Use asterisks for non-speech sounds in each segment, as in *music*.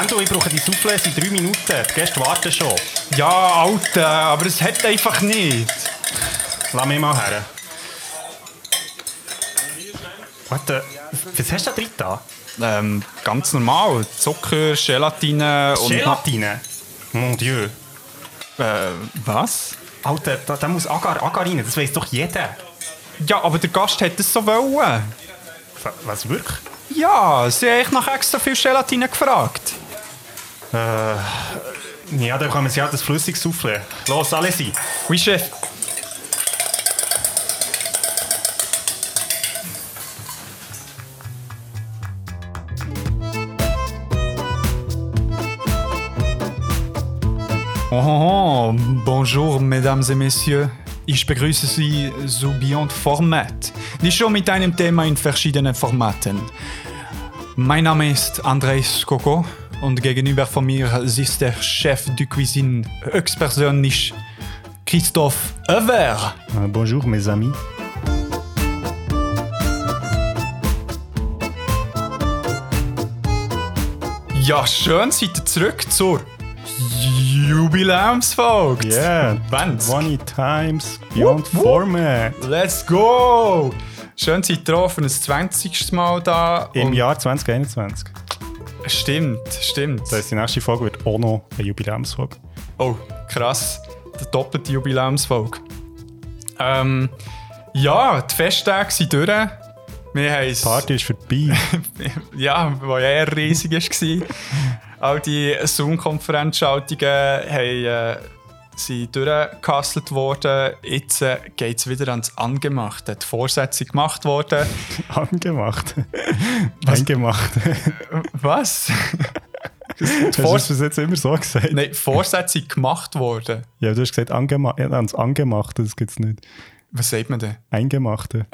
Endo, ich brauche die Soufflé in drei Minuten. Die Gäste warten schon. Ja, Alter, aber es hat einfach nicht. Lass mich mal her. Warte, was hast du da drin da? Ähm, ganz normal. Zucker, Gelatine und... Gelatine? Mon Dieu. Äh, was? Alter, da, da muss Agar, Agar rein, das weiss doch jeder. Ja, aber der Gast hätte es so wollen. Was, wirklich? Ja, sie haben echt nach extra viel Gelatine gefragt. Äh, ja, dann kommen sie halt das flüssiges Soufflé. Los, alle sein. Oui, Chef. Oh, oh, oh, bonjour, mesdames et messieurs. Ich begrüße Sie zu Beyond Format. Die Show mit einem Thema in verschiedenen Formaten. Mein Name ist Andrés Coco und gegenüber von mir sitzt der Chef de Cuisine höchstpersönlich Christophe Över. Uh, bonjour, mes amis. Ja, schön seid ihr zurück zur Jubiläumsfolge. Yeah, 20. 20 times Beyond Wupp, wupp. Format. Let's go! Schön seid ihr für ein 20. Mal da. Im Jahr 2021. Stimmt, stimmt. Das heisst, die nächste Folge wird auch noch eine Jubiläumsfolge. Oh, krass. Die doppelte Jubiläumsfolge. Ähm, ja, die Festtage sind durch. Wir haben. Die Party ist vorbei. *laughs* Ja, die ja eher riesig war. All die Zoom-Konferenzschaltungen haben, äh, sind durchgehustelt worden. Jetzt äh, geht es wieder ans Angemachte. Die Vorsätze gemacht worden. *laughs* Angemacht. *laughs* Eingemacht. *laughs* Was? Hast du das bis jetzt immer so gesagt? Nein, Vorsätze gemacht worden. Ja, du hast gesagt, angema ja, ans Angemachte, das gibt es nicht. Was sagt man denn? Eingemachte.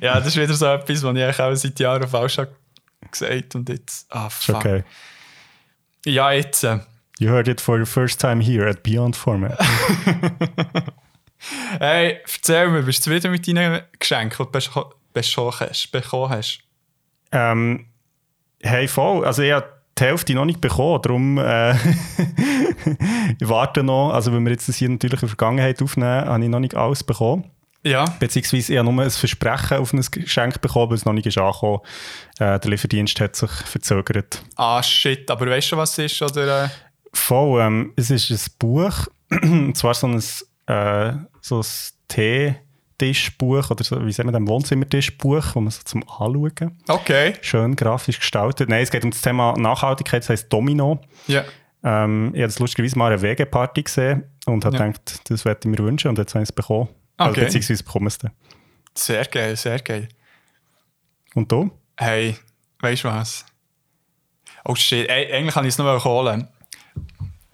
Ja, das ist wieder so etwas, was ich auch seit Jahren falsch habe gesagt und jetzt. Ah, fuck. okay. Ja, jetzt. Äh, You heard it for the first time here at Beyond Format. *laughs* hey, erzähl mir, bist du wieder mit deinen Geschenken, die du bekommen hast? Ähm, hey, voll. Also ich habe die Hälfte noch nicht bekommen, darum äh, *laughs* ich warte noch. Also wenn wir jetzt das hier natürlich in der Vergangenheit aufnehmen, habe ich noch nicht alles bekommen. Ja. Beziehungsweise ich habe nur ein Versprechen auf ein Geschenk bekommen, aber es noch nicht ist angekommen. Äh, der Lieferdienst hat sich verzögert. Ah, shit. Aber weißt du, was es ist? Oder, äh, Voll, ähm, es ist ein Buch, *clears throat* und zwar so ein, äh, so ein Teetischbuch oder so, wie sagt man, ein Wohnzimmertischbuch, wo man so zum Anschauen. Okay. Schön grafisch gestaltet. Nein, es geht um das Thema Nachhaltigkeit, das heisst Domino. Ja. Ähm, ich habe das lustigerweise mal an einer Wegeparty gesehen und habe Ja. gedacht, das werde ich mir wünschen und jetzt habe ich es bekommen. Also, Okay. beziehungsweise bekommen es dann. Sehr geil, sehr geil. Und du? Hey, weißt du was? Oh shit, ey, eigentlich kann ich es noch holen.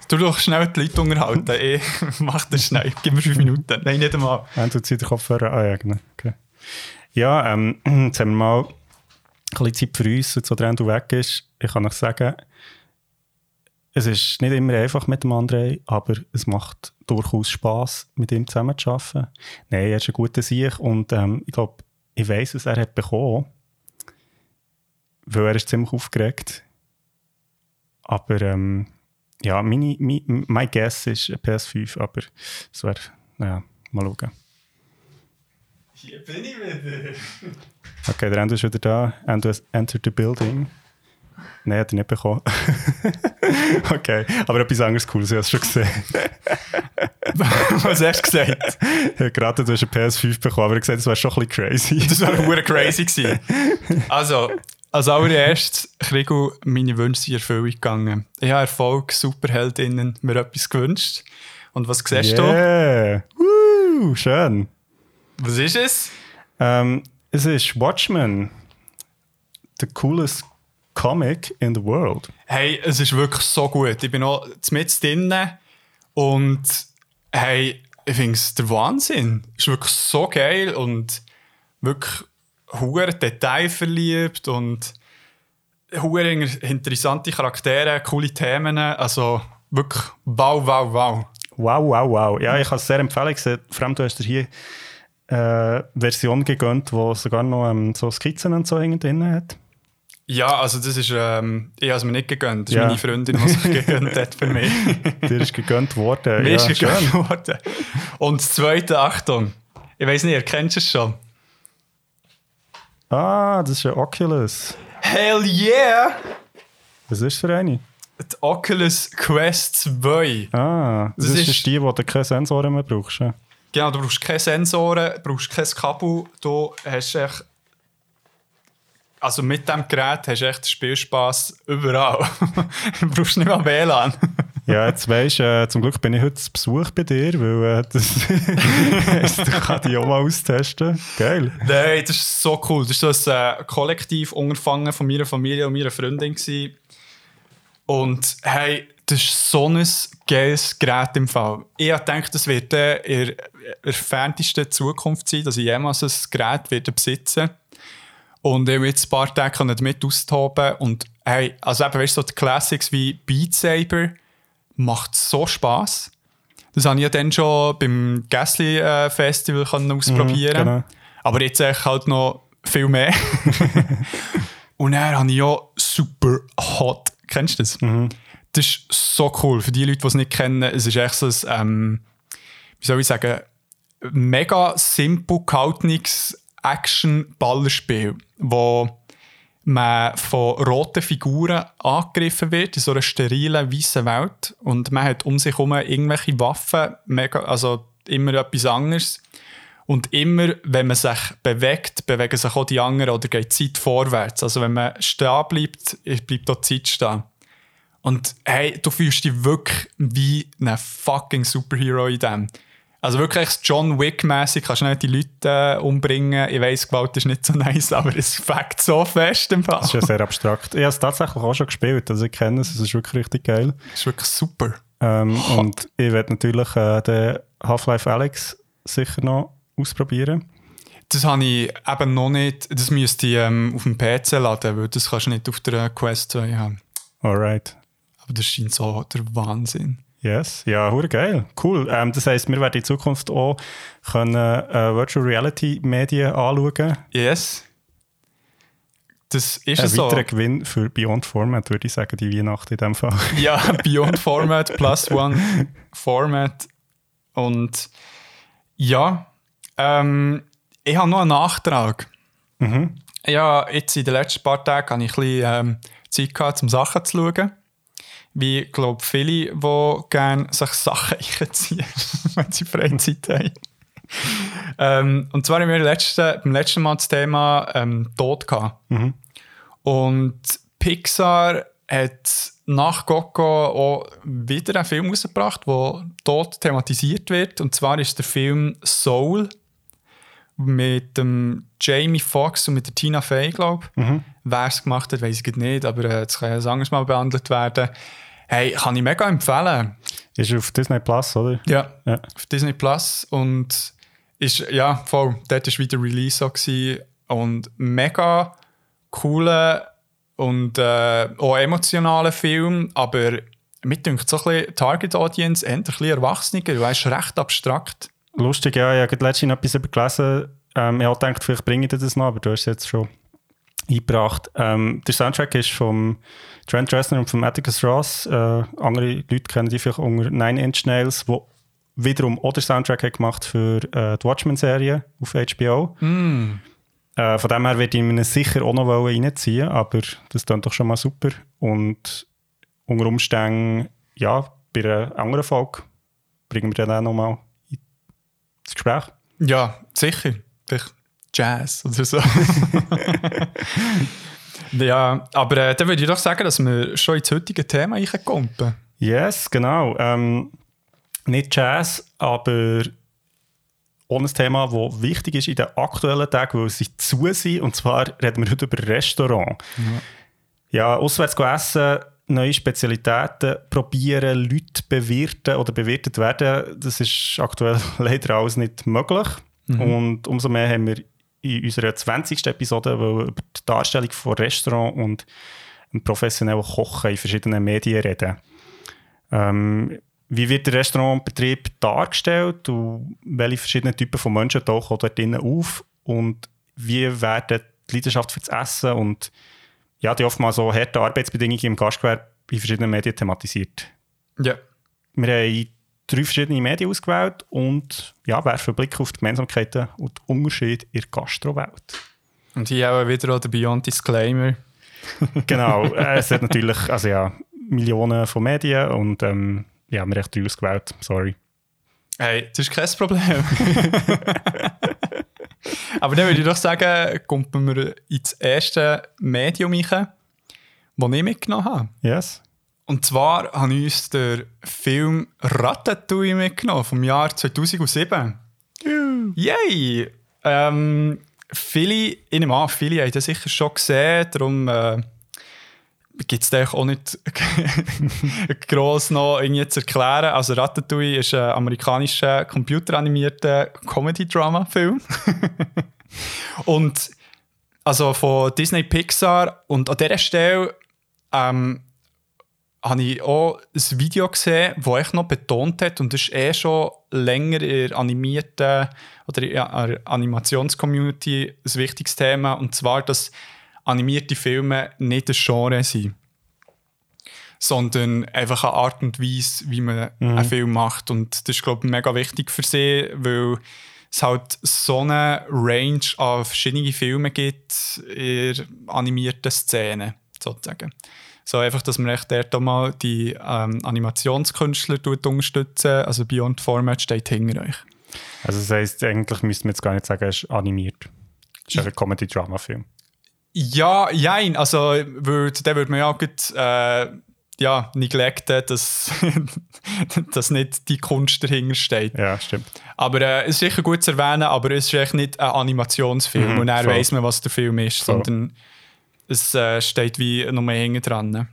Du doch schnell die Leute unterhalten. ich *laughs* mach das schnell. Gib mir fünf Minuten. Nein, nicht einmal. Wenn du Zeit den Kopfhörer genau. okay. Ja, ähm, *clears throat* jetzt haben wir mal ein bisschen Zeit für uns, wo der Endo weg ist. Ich kann euch sagen, es ist nicht immer einfach mit dem André, aber es macht durchaus Spass, mit ihm zusammen zu arbeiten. Nein, er ist ein guter Sieg und ähm, ich glaube, ich weiß, was er hat bekommen, weil er ist ziemlich aufgeregt. Aber ähm, ja, meine, meine, mein Guess ist ein PS5, aber es wäre, naja, mal schauen. Hier bin ich wieder. Okay, der Endo ist wieder da. Endo has entered the building. Nein, hat er nicht bekommen. *laughs* okay, aber etwas anderes Cooles, ich habe es schon gesehen. *laughs* Was hast du gesagt? Ja, Gerade du hast eine PS5 bekommen, aber ich gesagt, das wäre schon ein bisschen crazy. Das wäre crazy gewesen. Also, als allererstes, Krigo, meine Wünsche in Erfüllung gegangen. Ich habe Erfolg, Superheldinnen, mir etwas gewünscht. Und was siehst du? Yeah! Woo! Schön. Was ist es? Ähm, es ist Watchmen. The coolest comic in the world. Hey, es ist wirklich so gut. Ich bin auch mit drinnen und hey, ich finde es der Wahnsinn. Es ist wirklich so geil und wirklich hure detailverliebt und hure interessante Charaktere, coole Themen. Also wirklich wow, wow, wow. Wow, wow, wow. Ja, ich kann es sehr empfehlen. Vor allem, du hast dir hier äh, Version gegönnt, die sogar noch ähm, so Skizzen und so drin hat. Ja, also das ist, ähm, ich habe es mir nicht gegönnt. Das ist Ja. meine Freundin, die sich *laughs* gegönnt hat für mich. Dir ist gegönnt worden. Mir ist ja, gegönnt worden. Und das zweite, Achtung, ich weiß nicht, ihr kennt es schon. Ah, das ist ein Oculus. Hell yeah! Was ist für eine? Die Oculus Quest 2. Ah, das, Das ist, ist- die, wo du keine Sensoren mehr brauchst. ja? Genau, du brauchst keine Sensoren, brauchst kein Kabel. Du hast echt. Also mit dem Gerät hast du echt Spielspaß überall. *laughs* du brauchst nicht mal WLAN. *laughs* Ja, jetzt weisst äh, zum Glück bin ich heute zu Besuch bei dir, weil äh, *laughs* das ich kann die auch mal austesten. Geil. Nein, das ist so cool. Das war so ein äh, kollektiv Unterfangen von meiner Familie und meiner Freundin. Gewesen. Und hey, das ist so ein geiles Gerät im Fall. Ich gedacht, das wird äh, in der entferntesten Zukunft sein, dass ich jemals ein Gerät werde besitzen Und ich habe jetzt ein paar Tage damit austoben. Und hey, also eben, weißt du, so die Classics wie Beat Saber macht so Spass. Das habe ich ja dann schon beim Gasly äh, Festival können ausprobieren. genau. Aber jetzt halt noch viel mehr. *laughs* Und dann habe ich ja Super Hot. Kennst du das? Das ist so cool. Für die Leute, die es nicht kennen, es ist echt so ein, ähm, wie soll ich sagen, mega simpel gehaltenes Action-Ballerspiel, wo man von roten Figuren angegriffen wird in so einer sterilen, weißen Welt. Und man hat um sich herum irgendwelche Waffen, mega, also immer etwas anderes. Und immer, wenn man sich bewegt, bewegen sich auch die anderen oder geht die Zeit vorwärts. Also wenn man stehen bleibt, bleibt auch die Zeit stehen. Und hey, du fühlst dich wirklich wie ein fucking Superhero in dem. Also wirklich John Wick-mäßig kannst du nicht die Leute äh, umbringen. Ich weiss, Gewalt ist nicht so *laughs* nice, aber es fängt so fest im Fall. Das ist ja sehr abstrakt. Ich habe es tatsächlich auch schon gespielt, also ich kenne es, es ist wirklich richtig geil. Das ist wirklich super. Ähm, und ich werde natürlich äh, den Half-Life Alex sicher noch ausprobieren. Das habe ich eben noch nicht. Das müsste ich ähm, auf dem PC laden, weil das kannst du nicht auf der Quest 2 haben. Alright. Aber das scheint so der Wahnsinn. Yes, ja, hure geil. Cool. Ähm, das heisst, wir werden in Zukunft auch können, äh, Virtual Reality Medien anschauen. Yes. Das ist Ein so. weiterer Gewinn für Beyond Format, würde ich sagen, die Weihnacht in dem Fall. Ja, *laughs* Beyond Format, Plus One Format. Und ja, ähm, ich habe noch einen Nachtrag. Mhm. Ja, jetzt in den letzten paar Tagen habe ich ein bisschen ähm, Zeit gehabt, um Sachen zu schauen. Wie, ich glaube, viele, die gerne sich Sachen *laughs* einziehen, wenn sie Freizeit haben. ähm, und zwar haben wir letzten, beim letzten Mal das Thema ähm, Tod gehabt. Und Pixar hat nach Coco auch wieder einen Film rausgebracht, wo Tod thematisiert wird. Und zwar ist der Film Soul mit dem Jamie Foxx und mit der Tina Fey, glaube ich. Wer es gemacht hat, weiß ich nicht, aber äh, das kann ja ein anderes Mal behandelt werden. Hey, kann ich mega empfehlen. Ist auf Disney Plus, oder? Ja, Ja. auf Disney Plus und ist, ja, voll, dort war wieder Release auch und mega cooler und äh, auch emotionaler Film, aber mit denkt so ein bisschen Target Audience, eher ein bisschen erwachsener, er ist recht abstrakt. Lustig, ja, ich habe letztens noch etwas übergelesen. Ähm, ich habe gedacht, vielleicht bringe ich dir das noch, aber du hast es jetzt schon eingebracht. Ähm, der Soundtrack ist von Trent Reznor und von Atticus Ross. Äh, andere Leute kennen die vielleicht unter Nine Inch Nails, wo wiederum auch den Soundtrack hat gemacht für äh, die Watchmen-Serie auf HBO. Äh, von dem her werde ich mir sicher auch noch reinziehen, aber das klingt doch schon mal super. Und unter Umständen, ja, bei einer anderen Folge bringen wir dann auch noch Gespräch. Ja, sicher. Vielleicht Jazz oder so. *laughs* ja, aber äh, dann würde ich doch sagen, dass wir schon ins heutige Thema reinkommen. Yes, genau. Ähm, nicht Jazz, aber auch ein Thema, das wichtig ist in den aktuellen Tagen, weil sie zu sind. Und zwar reden wir heute über Restaurant. Ja, auswärts gehen essen, neue Spezialitäten probieren, Leute bewirten oder bewirtet werden, das ist aktuell *laughs* leider alles nicht möglich. Und umso mehr haben wir in unserer 20. Episode über die Darstellung von Restaurant und professionellen Kochen in verschiedenen Medien reden. Ähm, wie wird der Restaurantbetrieb dargestellt und welche verschiedenen Typen von Menschen tauchen dort drinnen auf und wie werden die Leidenschaft für das Essen und ja, die oftmals so harte Arbeitsbedingungen im Gastgewerbe in verschiedenen Medien thematisiert. Ja. Wir haben drei verschiedene Medien ausgewählt und ja, werfen einen Blick auf die Gemeinsamkeiten und die Unterschiede in der Gastrowelt. Und hier auch wieder der Beyond Disclaimer. *laughs* genau, äh, es hat natürlich also ja, Millionen von Medien und ähm, ja, wir haben drei ausgewählt, sorry. Hey, das ist kein Problem. *laughs* Aber dann würde ich doch sagen, kommen wir ins erste Medium rein, das ich mitgenommen habe. Yes. Und zwar habe ich uns den Film Ratatouille mitgenommen vom Jahr 2007. Yay! Ähm, viele, ich nehme an, viele haben das sicher schon gesehen, darum äh, gibt es auch nicht *laughs* gross noch irgendwie zu erklären. Also Ratatouille ist ein amerikanischer computeranimierter Comedy-Drama-Film. *laughs* und also von Disney Pixar und an dieser Stelle ähm, habe ich auch ein Video gesehen, das ich noch betont hat, und das ist eh schon länger in der animierten oder in der Animationscommunity ein wichtiges Thema, und zwar, dass animierte Filme nicht ein Genre sind, sondern einfach eine Art und Weise, wie man mhm. einen Film macht. Und das ist, glaube ich, mega wichtig für sie, weil es halt so eine Range an verschiedenen Filmen gibt in animierten Szenen, sozusagen. So einfach, dass man echt dort mal die ähm, Animationskünstler unterstützen. Also Beyond Format steht hinter euch. Also das heisst, eigentlich müsste man jetzt gar nicht sagen, es ist animiert. Es ist ein Comedy-Drama-Film. Ja, jein. Also, würd, dann würde man ja auch gut, äh, ja, neglecten, dass, *laughs* dass nicht die Kunst dahinter steht. Ja, stimmt. Aber äh, es ist sicher gut zu erwähnen, aber es ist echt nicht ein Animationsfilm. Mhm, und dann weiss man, was der Film ist, voll. sondern es äh, steht wie noch mehr hinten dran.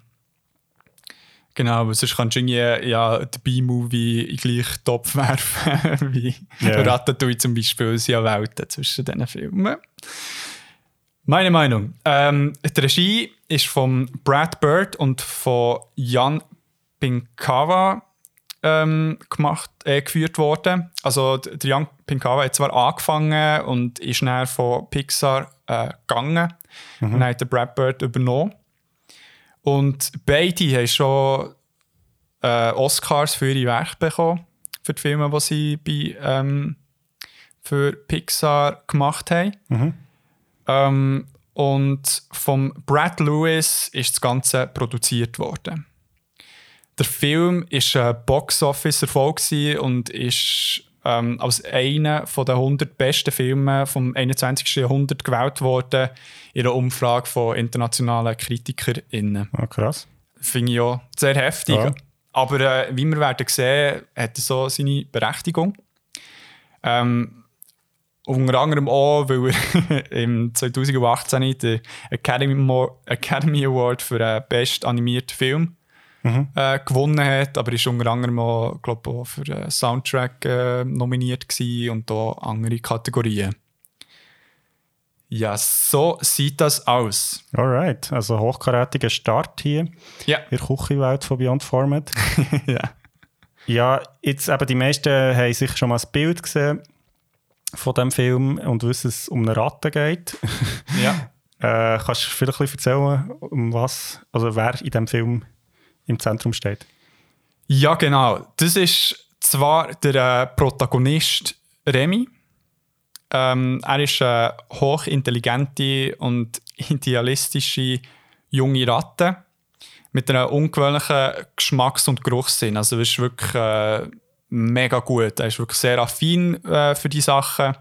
Genau, aber sonst kannst du irgendwie ja, den B-Movie in gleich Topf *laughs* werfen, wie yeah. Ratatouille zum Beispiel. Es sind ja Welten zwischen diesen Filmen. Meine Meinung. Ähm, die Regie ist von Brad Bird und von Jan Pinkava ähm, gemacht, äh, geführt worden. Also der Jan Pinkava hat zwar angefangen und ist dann von Pixar äh, gegangen mhm. und hat den Brad Bird übernommen. Und beide haben schon äh, Oscars für ihre Werke bekommen, für die Filme, die sie bei, ähm, für Pixar gemacht haben. Mhm. Ähm, und vom Brad Lewis ist das Ganze produziert worden. Der Film war ein Box-Office-Erfolg und ist ähm, als einer der 100 besten Filme vom 21. Jahrhundert gewählt worden in einer Umfrage von internationalen KritikerInnen. Ah, krass. Finde ich auch sehr heftig. Ja. Aber äh, wie wir werden sehen, hat er so seine Berechtigung. Ähm, unter anderem auch, weil er *laughs* im 2018 den Academy, Academy Award für den besten animierten Film mhm. äh, gewonnen hat, aber ist unter anderem auch, glaub, auch für den Soundtrack äh, nominiert und auch andere Kategorien. Ja, so sieht das aus. Alright, also hochkarätiger Start hier ja. in der Küchenwelt von Beyond Format. *laughs* ja. Ja, jetzt eben die meisten haben sich schon mal das Bild gesehen von dem Film und wissen, dass es um eine Ratte geht. ja. *laughs* Äh, kannst du vielleicht ein bisschen erzählen, um was, also wer in diesem Film im Zentrum steht? Ja, genau. Das ist zwar der äh, Protagonist Remy. Ähm, er ist eine hochintelligente und idealistische junge Ratte mit einem ungewöhnlichen Geschmacks- und Geruchssinn. Also er ist wirklich äh, mega gut. Er ist wirklich sehr affin äh, für die Sachen.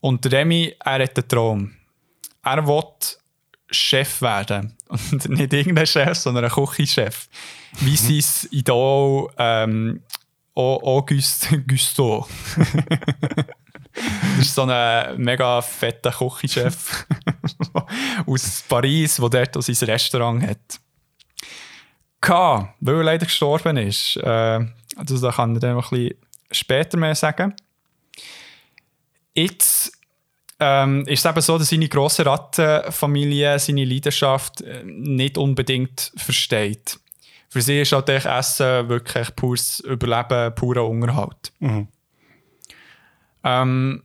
Und Remy, er hat einen Traum. Er will Chef werden. *laughs* Und nicht irgendein Chef, sondern ein Küchenchef. Wie mhm. sein Idol ähm, Auguste *laughs* Gusto. *laughs* das ist so ein mega fetter Küchenchef aus Paris, der dort sein Restaurant hat. K, weil er leider gestorben ist. Äh, also da kann ich dann noch ein bisschen später mehr sagen. Jetzt ähm, ist es eben so, dass seine grosse Rattenfamilie seine Leidenschaft äh, nicht unbedingt versteht. Für sie ist halt Essen wirklich pures Überleben, purer Unterhalt. Mhm. Ähm,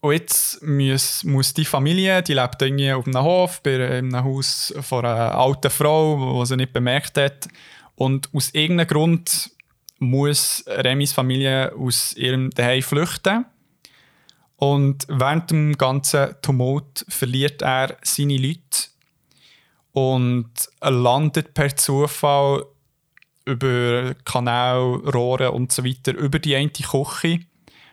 und jetzt muss, muss die Familie, die lebt irgendwie auf einem Hof, bei einem Haus von einer alten Frau, die sie nicht bemerkt hat. Und aus irgendeinem Grund muss Remis Familie aus ihrem Zuhause flüchten. Und während dem ganzen Tumult verliert er seine Leute und landet per Zufall über Kanäle, Rohre und so weiter über die eine Küche.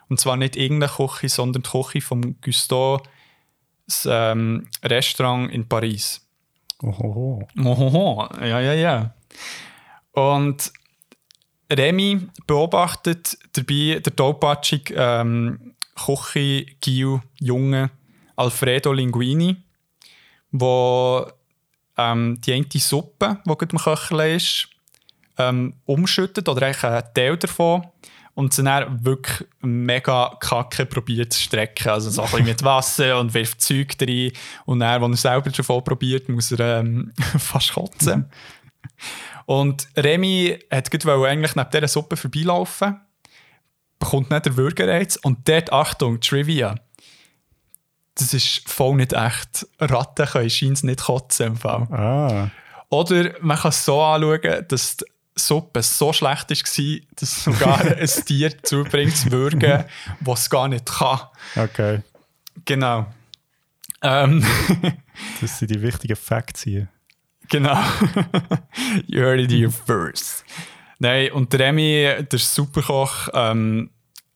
Und zwar nicht irgendeine Küche, sondern die Küche von Gusteau, das ähm, Restaurant in Paris. Ohoho. Ohoho, ja, ja, ja. Und Remy beobachtet dabei der tollpatschige ähm, Küche Gil Junge Alfredo Linguini, wo ähm, die eine Suppe, die gerade im Köchlein ist, ähm, umschüttet oder einen Teil davon und sie dann wirklich mega kacke probiert zu strecken. Also so ein bisschen mit Wasser und wirft Zeug rein und dann, als er selber schon probiert, muss er ähm, *laughs* fast kotzen. Und Remy hat gerade eigentlich neben dieser Suppe vorbeilaufen, bekommt nicht den Würgereiz und dort, Achtung, Trivia, das ist voll nicht echt. Ratten können scheint nicht kotzen im Fall. Ah. Oder man kann es so anschauen, dass die Suppe so schlecht war, dass sogar *laughs* ein Tier zubringt zu würgen, was es gar nicht kann. Okay. Genau. Ähm, *laughs* Das sind die wichtigen Facts hier. Genau. *laughs* you heard it here first. Nein, und der Remy, der Superkoch, ähm,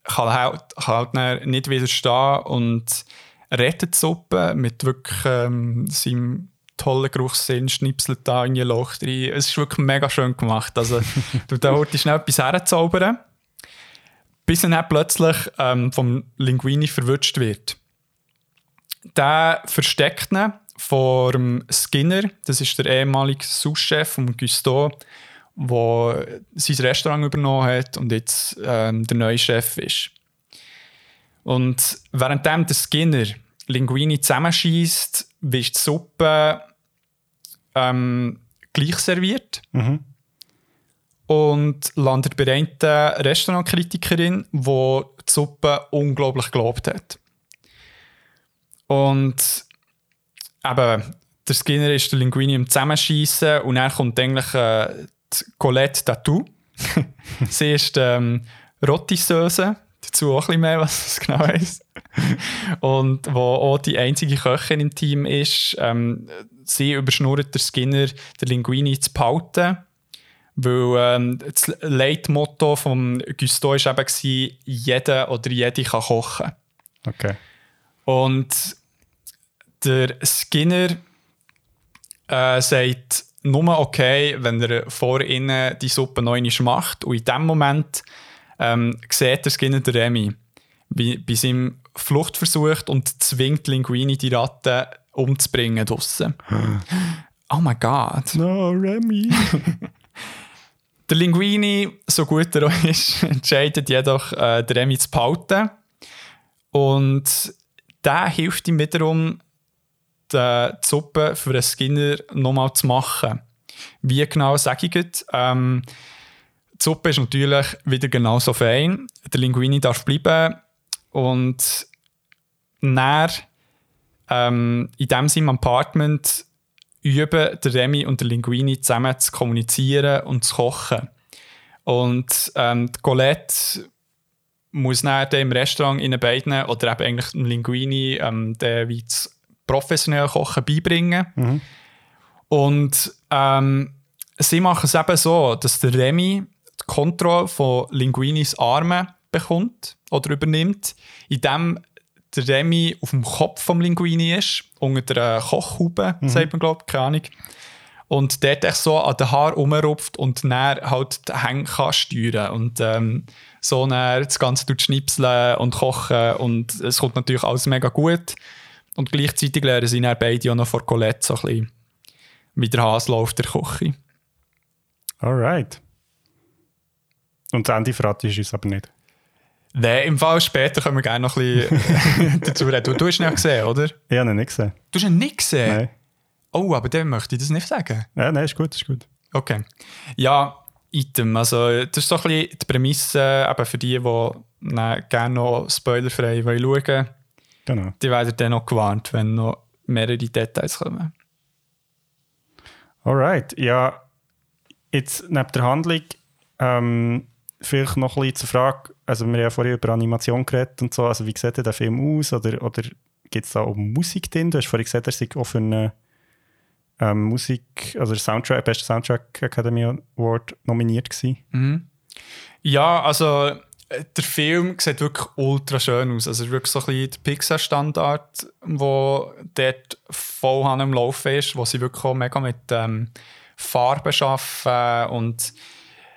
kann halt, kann halt nicht widerstehen und rettet die Suppe mit wirklich ähm, seinem tollen Geruchssinn, schnipselt da in ein Loch rein. Es ist wirklich mega schön gemacht. Also, *laughs* du da schnell etwas herzaubern, bis er dann plötzlich ähm, vom Linguini verwünscht wird. Der versteckt ihn dem Skinner, das ist der ehemalige Sous-Chef von Gusteau, der sein Restaurant übernommen hat und jetzt ähm, der neue Chef ist. Und währenddem der Skinner Linguini zusammenschießt, wird die Suppe ähm, gleich serviert Mhm. und landet bei einer Restaurantkritikerin, die die Suppe unglaublich gelobt hat. Und eben, der Skinner ist der Linguini im Zusammenschießen und dann kommt eigentlich äh, Colette Tattoo. *laughs* Sie ist ähm, Rotisseuse, dazu auch ein bisschen mehr, was das genau heisst. Und wo auch die einzige Köchin im Team ist, ähm, sie überschnurrt der Skinner, der Linguini zu behalten. Weil ähm, das Leitmotto von Gusteau war eben, jeder oder jede kann kochen. Okay. Und der Skinner äh, sagt nur okay, wenn er vor ihnen die Suppe noch einmal macht. Und in dem Moment ähm, sieht der Skinner der Remy, wie bei seinem Fluchtversuch und zwingt Linguini die Ratte umzubringen draussen. oh mein Gott. No, Remy. *laughs* Der Linguini, so gut er auch ist, *laughs* entscheidet jedoch, äh, den Remy zu behalten. Und der hilft ihm wiederum, die, die Suppe für einen Skinner nochmal zu machen. Wie genau sage ich es? Ähm, die Suppe ist natürlich wieder genauso fein. Der Linguini darf bleiben. Und dann, ähm, in dem seinem Apartment üben der Remy und der Linguini zusammen zu kommunizieren und zu kochen. Und ähm, die Colette muss dann im Restaurant in beiden oder eben eigentlich dem Linguini ähm, wie professionelle Kochen beibringen. Mhm. Und ähm, sie machen es eben so, dass der Remy die Kontrolle von Linguinis Armen bekommt oder übernimmt, indem der Remy auf dem Kopf vom Linguini ist, unter der Kochhaube, sagt man, glaube ich, keine Ahnung. Und dort echt so an den Haar rumrupft und dann halt die Hänge kann steuern und ähm, so dann das Ganze tut schnipseln und kochen und es kommt natürlich alles mega gut. Und gleichzeitig lernen sie dann beide auch noch vor Colette so ein bisschen, wie der Hase läuft der Küche. Alright. Und das Ende verratest du uns aber nicht. Nein, im Fall später können wir gerne noch ein bisschen *laughs* dazu reden. Du, du hast ihn ja gesehen, oder? Ich habe ihn nicht gesehen. Du hast ihn nicht gesehen? Nein. Oh, aber dann möchte ich das nicht sagen. Ja, nein, ist gut, ist gut. Okay. Ja, Item. Also, das ist so ein bisschen die Prämisse eben für die, die gerne noch spoilerfrei wollen schauen Genau. Die werden dann noch gewarnt, wenn noch mehrere Details kommen. Alright, ja, jetzt neben der Handlung ähm, vielleicht noch ein bisschen zur Frage, also wir haben ja vorhin über Animation geredet und so, also wie sieht der Film aus oder, oder gibt es da auch Musik drin? Du hast vorhin gesagt, er sei auch für eine ähm, Musik, also Soundtrack, beste Soundtrack Academy Award nominiert gewesen. Mhm. Ja, also der Film sieht wirklich ultra schön aus. Also wirklich so ein bisschen der Pixar-Standard, wo dort voll am Laufen ist, wo sie wirklich auch mega mit ähm, Farben arbeiten und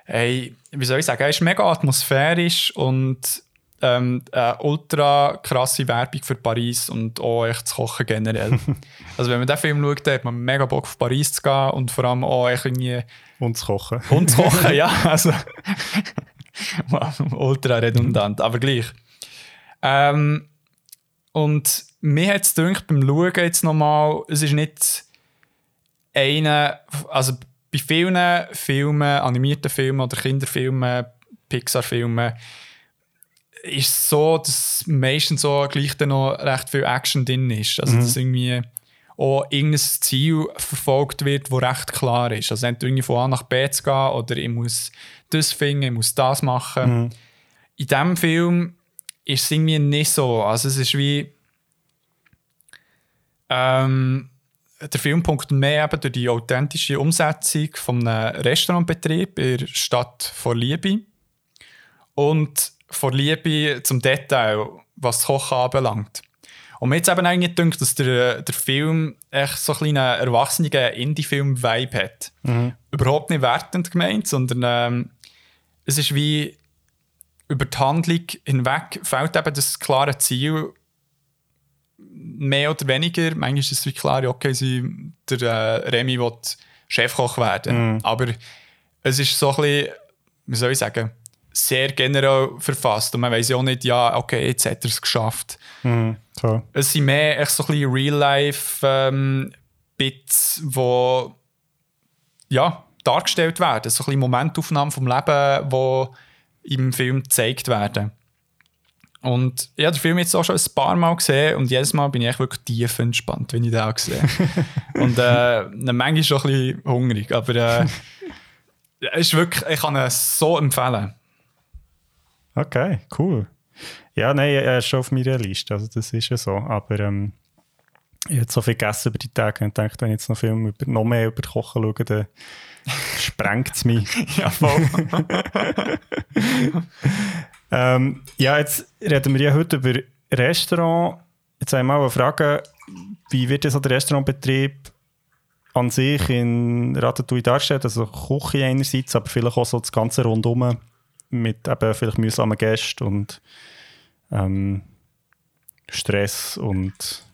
hey, wie soll ich sagen, er ist mega atmosphärisch und ähm, eine ultra krasse Werbung für Paris und auch echt zu kochen generell. *laughs* also wenn man den Film schaut, hat man mega Bock auf Paris zu gehen und vor allem auch irgendwie... Und zu kochen. Und zu kochen, *laughs* ja. Also *laughs* ultra redundant, aber gleich. Ähm, und mir hat es gedacht, beim Schauen jetzt nochmal, es ist nicht eine, also bei vielen Filmen, animierten Filmen oder Kinderfilmen, Pixar-Filmen, ist es so, dass meistens so gleich dann noch recht viel Action drin ist. Also, mhm. dass irgendwie auch irgendein Ziel verfolgt wird, das recht klar ist. Also, entweder irgendwie von A nach B zu gehen oder ich muss das finden, ich muss das machen. Mhm. In diesem Film ist es irgendwie nicht so. Also, es ist wie. Ähm, der Film punktet mehr eben durch die authentische Umsetzung von einem Restaurantbetrieb in der Stadt vor Liebe. Und vor Liebe zum Detail, was das Kochen anbelangt. Und mir jetzt eben eigentlich gedacht, dass der, der Film echt so einen erwachsenen Indie-Film-Vibe hat. Mhm. Überhaupt nicht wertend gemeint, sondern ähm, es ist wie über die Handlung hinweg fällt eben das klare Ziel mehr oder weniger. Manchmal ist es wie klar, okay, sie, der äh, Remy will Chefkoch werden. Mhm. Aber es ist so ein bisschen, wie soll ich sagen, sehr generell verfasst. Und man weiß ja auch nicht, ja, okay, jetzt hat er es geschafft. Mhm, so. Es sind mehr echt so ein bisschen Real-Life-Bits, ähm, die ja, dargestellt werden. So ein bisschen Momentaufnahmen vom Leben, die im Film gezeigt werden. Und ich habe den Film jetzt auch schon ein paar Mal gesehen und jedes Mal bin ich wirklich tief entspannt, wenn ich den auch sehe. *laughs* und äh, manchmal schon ein bisschen hungrig, aber äh, *laughs* ist wirklich, ich kann es so empfehlen. Okay, cool. Ja, nein, er ist schon auf meiner Liste, also das ist ja so. Aber ähm, ich habe so viel gegessen über die Tage und dachte, wenn ich jetzt noch, viel über, noch mehr über Kochen schaue, dann sprengt es mich. *laughs* ja, voll. *laughs* ähm, ja, jetzt reden wir ja heute über Restaurant. Jetzt einmal eine Frage, wie wird so der Restaurantbetrieb an sich in Ratatouille dargestellt? Also Küche einerseits, aber vielleicht auch so das ganze Rundum mit eben vielleicht mühsamen Gästen und ähm, Stress und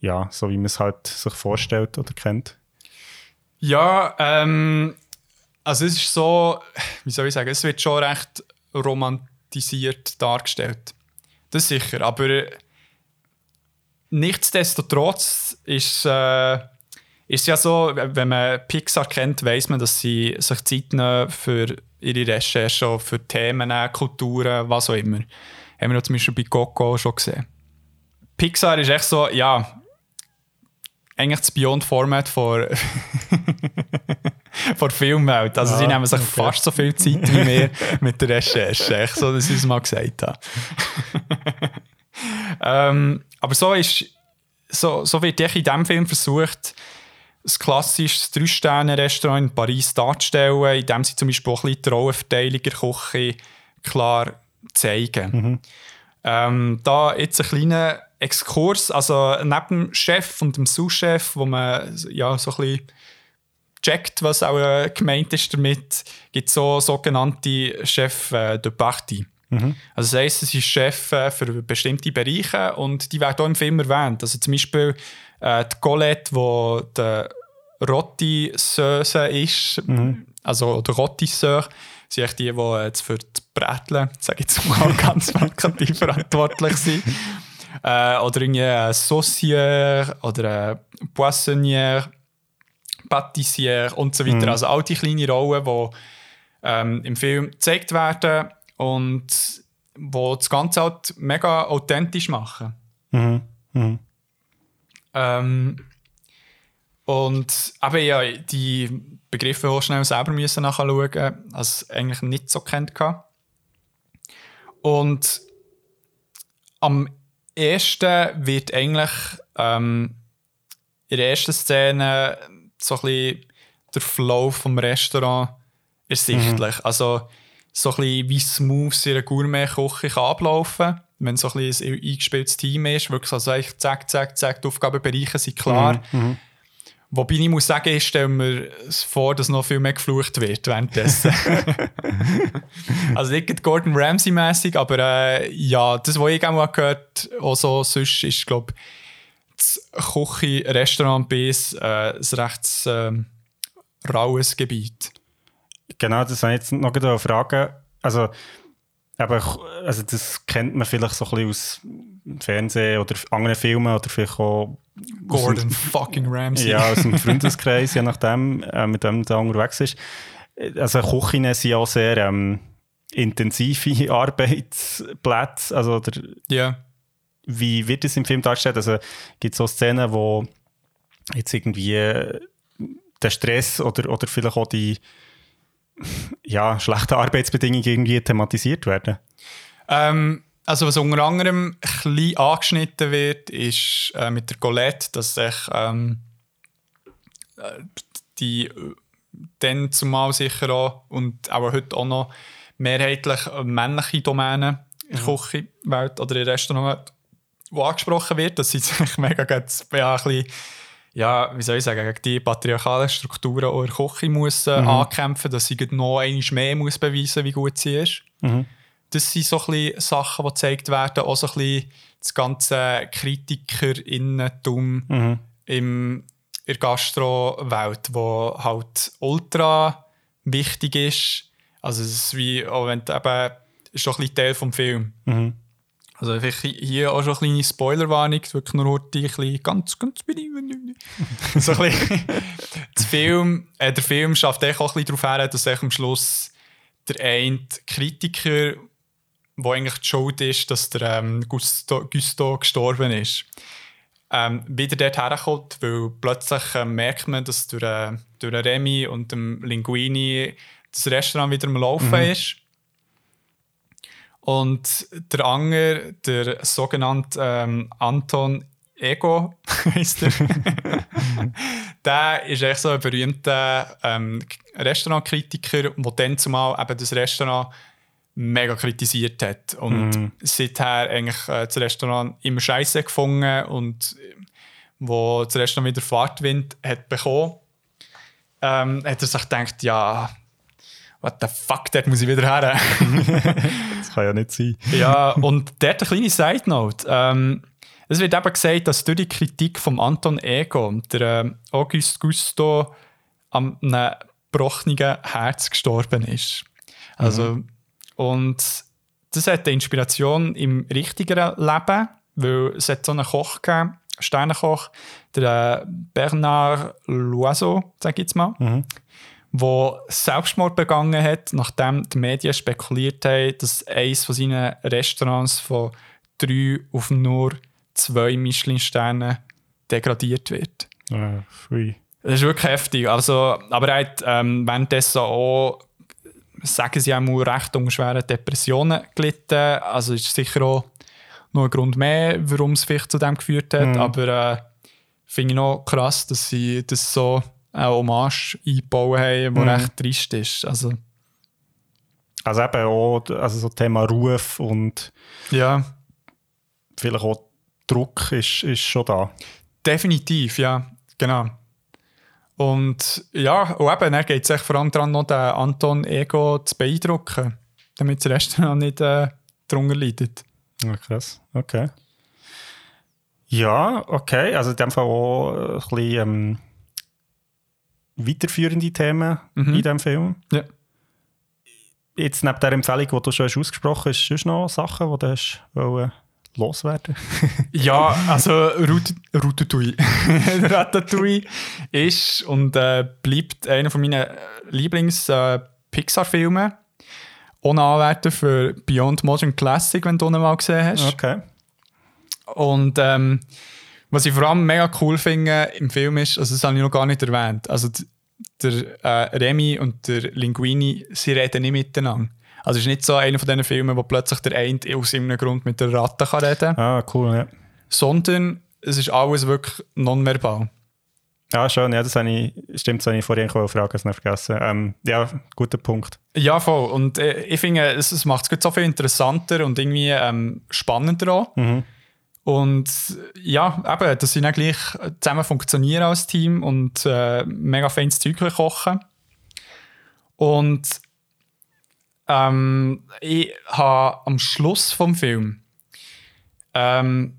ja, so wie man es halt sich vorstellt oder kennt. Ja, ähm, also es ist so, wie soll ich sagen, es wird schon recht romantisiert dargestellt. Das sicher, aber nichtsdestotrotz ist äh, ist ja so, wenn man Pixar kennt, weiß man, dass sie sich Zeit nehmen für ihre Recherche, für Themen, Kulturen, was auch immer. Haben wir zum Beispiel bei Coco schon gesehen. Pixar ist echt so, ja, eigentlich das Beyond Format vor, *laughs* vor Filmwelt. Also ja, sie nehmen sich okay. fast so viel Zeit wie wir mit der Recherche. Echt so, dass ich es mal gesagt habe. *laughs* ähm, aber so, ist, so, so wird ich in diesem Film versucht, ein klassisches Drei-Sterne-Restaurant in Paris darzustellen, indem sie zum Beispiel auch ein bisschen die Rollenverteilung klar zeigen. Mhm. Ähm, da jetzt ein kleiner Exkurs, also neben dem Chef und dem Sous-Chef, wo man ja so ein bisschen checkt, was auch äh, gemeint ist damit, gibt es so sogenannte Chef äh, de Partie. Mhm. Also das heisst, es ist Chef äh, für bestimmte Bereiche und die werden auch im Film erwähnt. Also zum Beispiel äh, die Colette, wo der Rotti-Söse ist, mhm. also der Rotti-Seur, sind echt die, die jetzt für die Bräteln, sage ich jetzt mal *laughs* ganz plakativ, verantwortlich sind. Äh, oder irgendwie ein Saucier oder ein Poissonnier, Patissier und so weiter. Mhm. Also all die kleinen Rollen, die ähm, im Film gezeigt werden und wo das Ganze halt mega authentisch machen. Mhm. Mhm. Ähm, und eben ja, die Begriffe auch schnell selber müssen nachschauen, als eigentlich nicht so kennt hatte. Und am ersten wird eigentlich ähm, in der ersten Szene so ein bisschen der Flow vom Restaurant ersichtlich. Mhm. Also so ein bisschen wie smooth in einer Gourmet-Küche kann ablaufen kann, wenn so ein, ein eingespieltes Team ist. Wirklich also eigentlich zack, zack, zack, die Aufgabenbereiche sind klar. Mhm. Wobei ich muss sagen, ich stelle mir vor, dass noch viel mehr geflucht wird währenddessen. *laughs* also nicht Gordon Ramsay-mäßig, aber äh, ja, das, was ich auch mal gehört habe, auch so sonst ist, glaube das Küche-Restaurant bis äh, ein recht äh, raues Gebiet. Genau, das wollte ich jetzt noch fragen. Also, aber, also das kennt man vielleicht so ein bisschen aus Fernsehen oder anderen Filmen oder vielleicht auch Gordon dem, fucking Ramsay. Ja, aus dem Freundeskreis, je nachdem, äh, mit dem der unterwegs ist. Also Küchen sind auch sehr ähm, intensive *laughs* Arbeitsplätze. Also, oder, ja. Wie wird es im Film dargestellt? Also gibt es so Szenen, wo jetzt irgendwie äh, der Stress oder, oder vielleicht auch die ja, schlechten Arbeitsbedingungen irgendwie thematisiert werden? Ähm, also was unter anderem ein angeschnitten wird, ist äh, mit der Colette, dass sich ähm, die äh, dann zumal sicher auch und auch heute auch noch mehrheitlich männliche Domänen in der Küchenwelt oder in der Restaurantwelt, die angesprochen wird, dass sie *laughs* sich mega jetzt, ja, ein bisschen, ja, wie soll ich sagen, gegen die patriarchalen Strukturen auch der Küche muss, äh, Mhm. ankämpfen, dass sie noch einmal mehr muss beweisen wie gut sie ist. Mhm. Das sind so ein bisschen Sachen, die gezeigt werden, auch so ein bisschen das ganze KritikerInnentum Mhm. im, in der Gastro-Welt, wo halt ultra wichtig ist. Also es ist wie, auch wenn eben, ist doch ein bisschen Teil vom Film. Mhm. Also vielleicht hier auch schon eine kleine Spoilerwarnung, wirklich nur heute ein bisschen, ganz, ganz *laughs* so ein bisschen, *laughs* Film, äh, der Film schafft auch ein bisschen darauf her, dass am Schluss der eine Kritiker, der eigentlich die Schuld ist, dass der ähm, Gusto, Gusto gestorben ist, ähm, wieder dort herkommt, weil plötzlich ähm, merkt man, dass durch, äh, durch Remy und dem Linguini das Restaurant wieder am Laufen ist. Und der Anger, der sogenannte ähm, Anton Ego, *laughs* heisst er, *laughs* der ist echt so ein berühmter ähm, Restaurantkritiker, der dann zumal eben das Restaurant mega kritisiert hat. Und Mhm. seither eigentlich äh, das Restaurant immer scheiße gefunden und wo das Restaurant wieder Fahrtwind hat bekommen, ähm, hat er sich gedacht, ja, what the fuck, dort muss ich wieder her. *laughs* Das kann ja nicht sein. Ja, und dort eine kleine Side Note. Ähm, es wird eben gesagt, dass durch die Kritik von Anton Ego der ähm, Auguste Gusto am einem gebrochenen Herz gestorben ist. Also, Und das hat eine Inspiration im richtigeren Leben, weil es hat so einen Koch gegeben, Sternenkoch, der äh, Bernard Loiseau, sag ich jetzt mal, Mhm. Der Selbstmord begangen hat, nachdem die Medien spekuliert haben, dass eines von seinen Restaurants von drei auf nur zwei Michelin-Sterne degradiert wird. Ah, pfui. Das ist wirklich heftig. Also, aber er hat ähm, währenddessen auch, sagen sie auch recht unter schweren Depressionen gelitten. Also ist sicher auch noch ein Grund mehr, warum es vielleicht zu dem geführt hat. Mhm. Aber äh, finde ich noch krass, dass sie das so eine Hommage eingebaut haben, die Mhm. recht trist ist. Also, Also eben auch also so Thema Ruf und ja, vielleicht auch Druck ist, ist schon da. definitiv, ja, genau. Und ja, und eben, dann geht es echt vor allem daran, noch den Anton Ego zu beeindrucken, damit das Restaurant nicht äh, darunter leidet. Ja, krass. Okay. Ja, okay. Also in dem Fall auch ein bisschen ähm, weiterführende Themen Mhm. in diesem Film. Ja. Jetzt neben der Empfehlung, die du schon hast ausgesprochen hast, sonst noch Sachen, die du hast wollen loswerden *laughs* Ja, also Raut- Ratatouille. *laughs* Ratatouille ist und äh, bleibt einer von meinen Lieblings-Pixar-Filmen. ohne anwerten für Beyond Modern Classic, wenn du ihn mal gesehen hast. Okay. Und ähm, was ich vor allem mega cool finde im Film ist, also das habe ich noch gar nicht erwähnt, also der äh, Remy und der Linguini, sie reden nicht miteinander. Also es ist nicht so einer von diesen Filmen, wo plötzlich der eine aus irgendeinem Grund mit der Ratte kann reden kann, Ah, cool, ja. sondern es ist alles wirklich nonverbal. Ah, schon, ja, das habe ich, stimmt, das habe ich vorhin fragen, das habe ich vergessen. Ähm, ja, guter Punkt. Ja, voll. Und äh, ich finde, es, es macht es so viel interessanter und irgendwie ähm, spannender auch. Und ja, eben, dass sie dann gleich zusammen funktionieren als Team und äh, mega feines Zeug kochen. Und ähm, ich habe am Schluss vom Film ähm,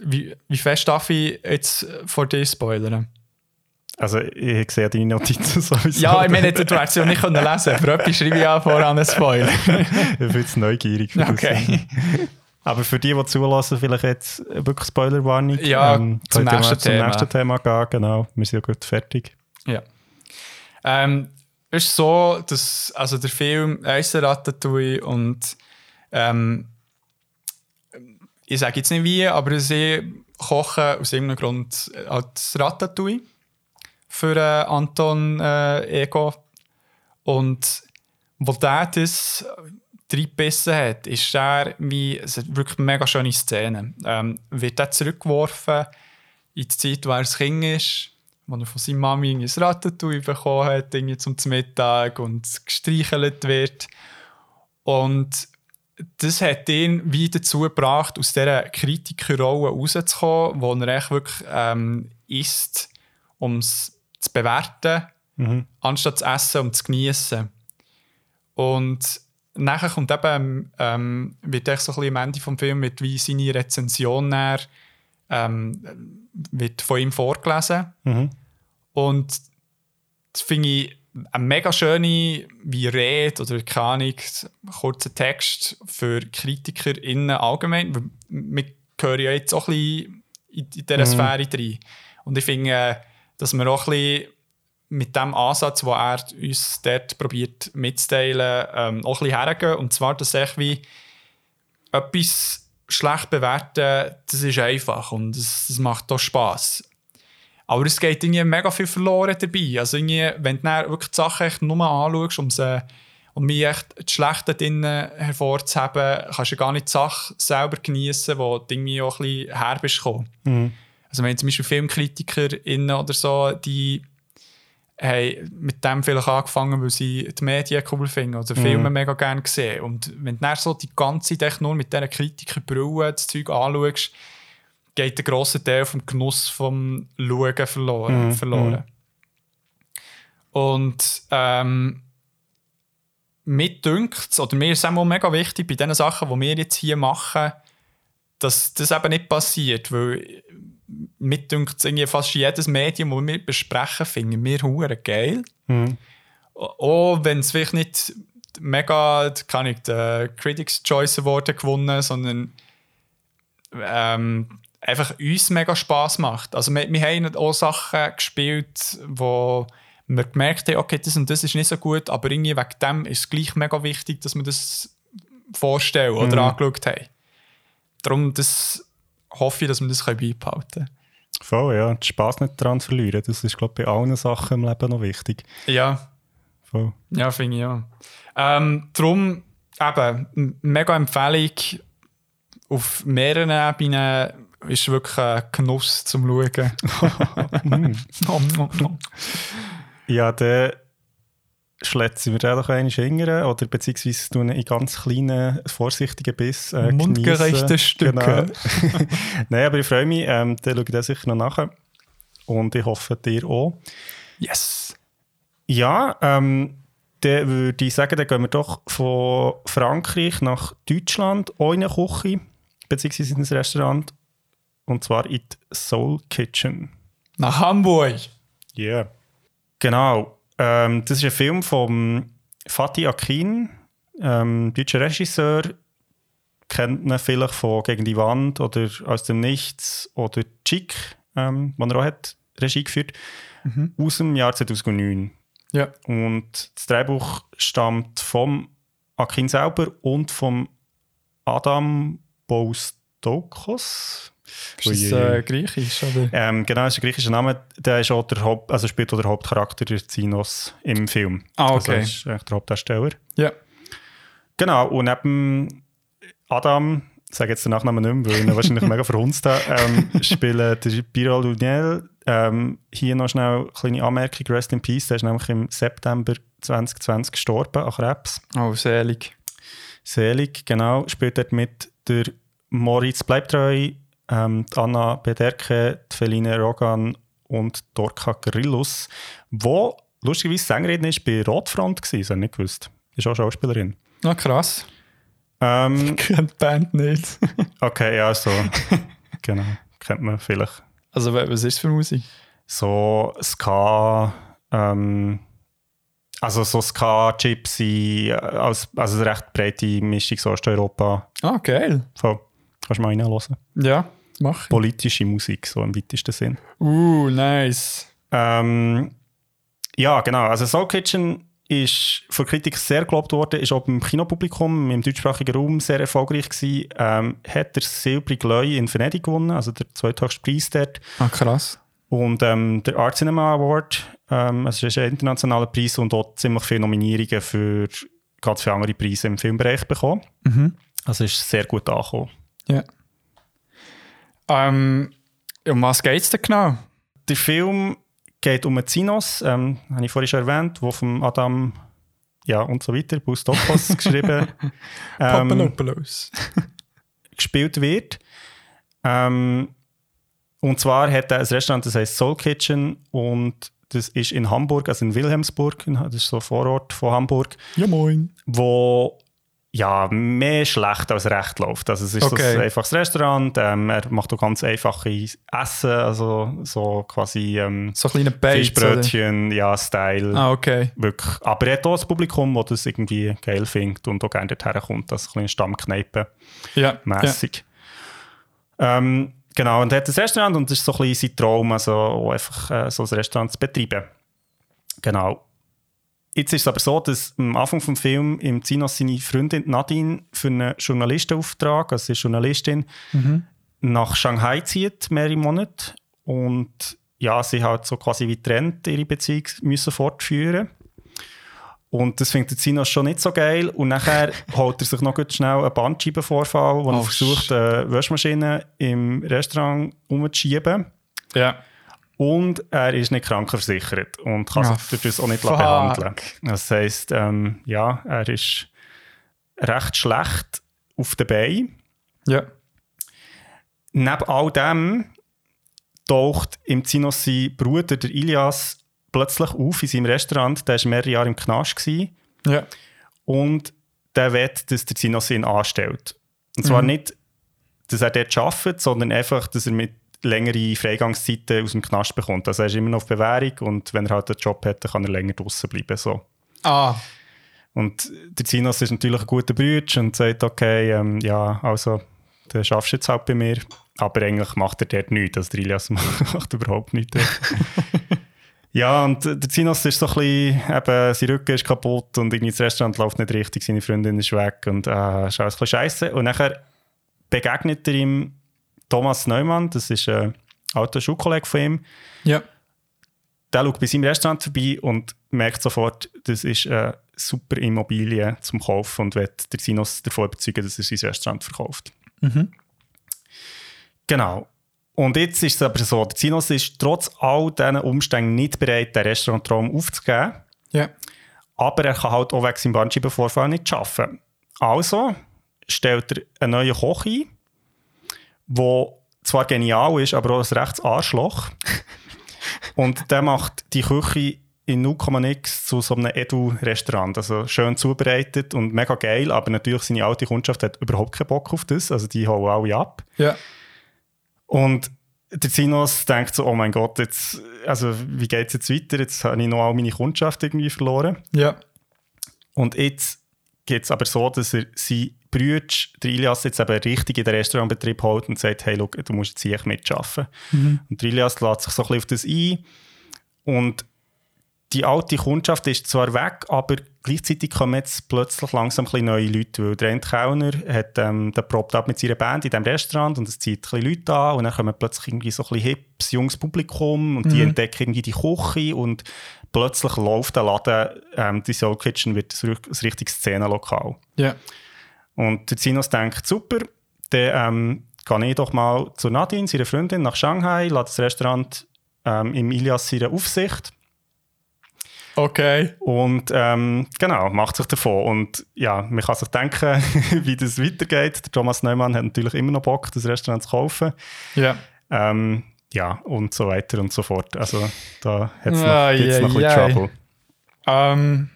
wie, wie fest darf ich jetzt vor dir spoilern? Also, ich sehe deine Notizen *laughs* sowieso. Ja, ich meine, du hättest ja nicht können lesen Für etwas schreibe ich ja voran einen Spoiler. *laughs* ich bin jetzt neugierig. Für Okay. Das. Aber für die, die zulassen, vielleicht jetzt wirklich Spoilerwarnung. Ja, ähm, zum nächsten zum Thema. nächsten Thema gehen. Genau, wir sind ja gut fertig. Ja. Ähm, es ist so, dass also der Film heisst Ratatouille und ähm, ich sage jetzt nicht wie, aber sie kochen aus irgendeinem Grund als Ratatouille für äh, Anton äh, Ego. Und wo der das reingebissen hat, ist er wie, es hat wirklich eine mega schöne Szene. Ähm, wird er zurückgeworfen in die Zeit, wo er ein Kind ist, wo er von seiner Mami ein Ratatouille bekommen hat, irgendwie zum Mittag und gestreichelt wird. Und das hat ihn wie dazu gebracht, aus dieser Kritikerrolle rauszukommen, wo er echt wirklich ähm, isst, um es zu bewerten, anstatt zu essen, um zu genießen. Und nachher kommt eben, ähm, wird echt so ein bisschen am Ende vom Film wird wie seine Rezension näher, ähm, wird von ihm vorgelesen. Und das finde ich eine mega schöne wie Rede oder keine Ahnung, kurzer Text für KritikerInnen allgemein. Wir gehören ja jetzt auch ein bisschen in, dieser Sphäre rein. Und ich finde, äh, dass wir auch ein bisschen mit dem Ansatz, den er uns dort probiert mitzuteilen, ähm, auch ein bisschen hergehen. Und zwar, dass echt wie etwas schlecht bewerten, das ist einfach und das, das macht auch Spass. Aber es geht irgendwie mega viel verloren dabei. Also irgendwie, wenn du dann wirklich die Sachen echt nur anschaust, um, sie, um mir echt das Schlechte drin hervorzuheben, kannst du gar nicht die Sache selber genießen, wo du irgendwie auch ein bisschen her bist gekommen. Also wenn zum Beispiel FilmkritikerInnen oder so, die haben mit dem vielleicht angefangen, weil sie die Medien cool finden oder Filme mega gerne sehen. Und wenn du dann so die ganze Zeit nur mit dieser Kritikerbrille das Zeug anschaust, geht der grosse Teil vom Genuss vom Schauen verloren. verloren. Und ähm, mir dünkt oder mir ist es auch mega wichtig bei den Sachen, die wir jetzt hier machen, dass das eben nicht passiert, weil mir dünkt irgendwie fast jedes Medium, das wir besprechen, finden wir hure geil. Auch wenn es vielleicht nicht mega, kann ich den Critics' Choice Award gewonnen, sondern ähm, einfach uns mega Spass macht. Also wir, wir haben auch Sachen gespielt, wo wir gemerkt haben, okay, das und das ist nicht so gut, aber irgendwie wegen dem ist es gleich mega wichtig, dass wir das vorstellen oder angeschaut haben. Darum das hoffe ich, dass wir das beibehalten können. Voll, ja. Den Spass nicht daran zu verlieren, das ist, glaube ich, bei allen Sachen im Leben noch wichtig. Ja, Voll. ja, finde ich ja. Ähm, darum eben, mega Empfehlung auf mehreren Ebenen ist wirklich ein Genuss zum Schauen. *laughs* *laughs* Nom. Ja, dann schlätzen wir den doch einmal hingern oder beziehungsweise tun in ganz kleinen, vorsichtigen Biss äh, Mundgerechte. Stücke. Genau. *laughs* *laughs* Nein, aber ich freue mich, ähm, dann schaue ich das sicher noch nachher. Und ich hoffe, dir auch. Yes. Ja, ähm, dann würde ich sagen, dann gehen wir doch von Frankreich nach Deutschland, eine Küche, beziehungsweise in ein Restaurant. Und zwar in die Soul Kitchen. Nach Hamburg. Ja. Yeah. Genau. Ähm, das ist ein Film von Fatih Akin, ähm, deutscher Regisseur. Kennt man vielleicht von Gegen die Wand oder Aus dem Nichts oder Chic, ähm, wo er auch hat Regie geführt, aus dem Jahr 2009. Ja. Und das Drehbuch stammt vom Akin selber und vom Adam Boustokos. Ist das äh, griechisch? Oder? Ähm, genau, das ist ein griechischer Name. Der ist auch der Haupt, also spielt auch der Hauptcharakter der Zinos im Film. Ah, Also okay. er ist eigentlich der Hauptdarsteller. ja. Genau, und neben Adam, ich sage jetzt den Nachnamen nicht mehr, weil ich ihn wahrscheinlich *laughs* mega verhunzt habe, ähm, spielen der Biro Luniel. Ähm, hier noch schnell eine kleine Anmerkung, Rest in Peace, der ist nämlich im September 2020 gestorben an Krebs. Oh, selig. Selig, genau, spielt dort mit der Moritz Bleibtreu, ähm, Anna Bederke, die Feline Rogan und Dorka Grillus, wo lustigerweise Sängerin ist bei Rotfront war, das habe ich nicht gewusst. Ist auch Schauspielerin. Na krass. Ähm, *laughs* Ich kenne die Band nicht. *laughs* okay, ja, so. genau, kennt man vielleicht. Also, wa- was ist für Musik? So Ska, ähm, also so Ska, Gypsy, äh, als, also eine recht breite Mischung so Osteuropa. Ah, geil. Voll. Kannst du mal reinhören. Ja, mach. Politische Musik, so im weitesten Sinn. Uh, nice. Ähm, ja, genau. Also Soul Kitchen ist von Kritik sehr gelobt worden, ist auch im Kinopublikum, im deutschsprachigen Raum sehr erfolgreich gewesen. Ähm, hat der Silbrige Leu in Venedig gewonnen, also der zweithöchste Preis dort. Ah, krass. Und ähm, der Art Cinema Award, ähm, also das ist ein internationaler Preis und dort ziemlich viele Nominierungen für ganz viele andere Preise im Filmbereich bekommen. Mhm. Also ist sehr gut angekommen. Ja. Ähm, um was geht es denn genau? Der Film geht um einen Zinos, ähm, habe ich vorhin schon erwähnt, wo vom Adam ja und so weiter, Bustopos *laughs* geschrieben, ähm, Papadopoulos. *laughs* gespielt wird. Ähm, und zwar hat er ein Restaurant, das heißt Soul Kitchen und das ist in Hamburg, also in Wilhelmsburg, das ist so ein Vorort von Hamburg, Ja, moin. wo ja, mehr schlecht als recht läuft. Also es ist Okay. ein einfaches Restaurant, ähm, er macht auch ganz einfache Essen, also so quasi ähm, So kleine Bates, Fischbrötchen, ja, Style. oder? Ah, okay. Wirklich. Aber er hat auch ein Publikum, das das irgendwie geil findet und auch gerne dorthin kommt. Das ist ein bisschen Stammkneipe Ja. ja. mässig. Ähm, genau, und er hat ein Restaurant und das ist so ein bisschen sein Traum, also einfach äh, so ein Restaurant zu betreiben. Genau. Jetzt ist es aber so, dass am Anfang des Films im Zinos seine Freundin Nadine für einen Journalistenauftrag, also sie ist Journalistin, nach Shanghai zieht, mehrere Monate. Und ja, sie halt so quasi wie trennt ihre Beziehung müssen fortführen. Und das findet der Zinos schon nicht so geil. Und nachher *laughs* holt er sich noch gut schnell einen Bandscheibenvorfall, wo er Oh, versucht, eine Waschmaschine im Restaurant umzuschieben. Ja. Und er ist nicht krankenversichert und kann Ah, sich durch das auch nicht fuck. behandeln. Das heisst, ähm, ja, er ist recht schlecht auf den Beinen. Ja. Neben all dem taucht im Zinos sein Bruder, der Ilias, plötzlich auf in seinem Restaurant. Der war mehrere Jahre im Knast. Gewesen. Ja. Und der will, dass der Zinos ihn anstellt. Und zwar Mhm. nicht, dass er dort arbeitet, sondern einfach, dass er mit längere Freigangszeiten aus dem Knast bekommt. Also er ist immer noch auf Bewährung und wenn er halt einen Job hat, dann kann er länger draußen bleiben. So. Ah, Und der Zinos ist natürlich ein guter Bruder und sagt, okay, ähm, ja, also, dann schaffst du jetzt halt bei mir. Aber eigentlich macht er dort nichts. Also der Ilias *laughs* macht überhaupt nichts. *laughs* ja, und der Zinos ist so ein bisschen, eben, sein Rücken ist kaputt und irgendwie das Restaurant läuft nicht richtig, seine Freundin ist weg und äh, ist alles ein bisschen scheiße. Und nachher begegnet er ihm Thomas Neumann, das ist ein alter Schulkollege von ihm, ja. der schaut bei seinem Restaurant vorbei und merkt sofort, das ist eine super Immobilie zum Kaufen und wird der Sinus davon überzeugen, dass er sein Restaurant verkauft. Mhm. Genau. Und jetzt ist es aber so, der Sinus ist trotz all diesen Umständen nicht bereit, den Restaurantraum aufzugeben, Ja. aber er kann halt auch wegen seinem Bandscheibenvorfall nicht arbeiten. Also stellt er einen neuen Koch ein, der zwar genial ist, aber auch ein rechtes Arschloch. *laughs* Und der macht die Küche in 0,x zu so einem Edu-Restaurant. Also schön zubereitet und mega geil, aber natürlich seine alte Kundschaft hat überhaupt keinen Bock auf das. Also die hauen alle ab. Ja. Und der Zinos denkt so, oh mein Gott, jetzt, also wie geht es jetzt weiter? Jetzt habe ich noch all meine Kundschaft irgendwie verloren. Ja. Und jetzt geht es aber so, dass er sein Bruder, der Ilias, jetzt eben richtig in den Restaurantbetrieb holt und sagt, hey, look, du musst jetzt hier mitarbeiten. Und der Ilias lässt sich so ein bisschen auf das ein. Und die alte Kundschaft ist zwar weg, aber gleichzeitig kommen jetzt plötzlich langsam ein neue Leute, weil der Kellner hat ähm, den probt ab mit seiner Band in diesem Restaurant und es zieht ein Leute an und dann kommen plötzlich irgendwie so ein bisschen hips, junges Publikum und die Mhm. entdecken irgendwie die Küche und plötzlich läuft der Laden, ähm, die Soul Kitchen wird ein, richtiges Szenenlokal. Ja. Und der Zinos denkt, super, dann ähm, gehe ich doch mal zu Nadine, seiner Freundin, nach Shanghai, lade das Restaurant ähm, im Ilias seiner Aufsicht Okay. und ähm, genau, macht sich davon. Und ja, man kann sich denken, *laughs* wie das weitergeht. Der Thomas Neumann hat natürlich immer noch Bock, das Restaurant zu kaufen. Ja. Ähm, ja, und so weiter und so fort. Also da hat es noch, Ai, gibt's noch ein bisschen ai. Trouble. Ähm,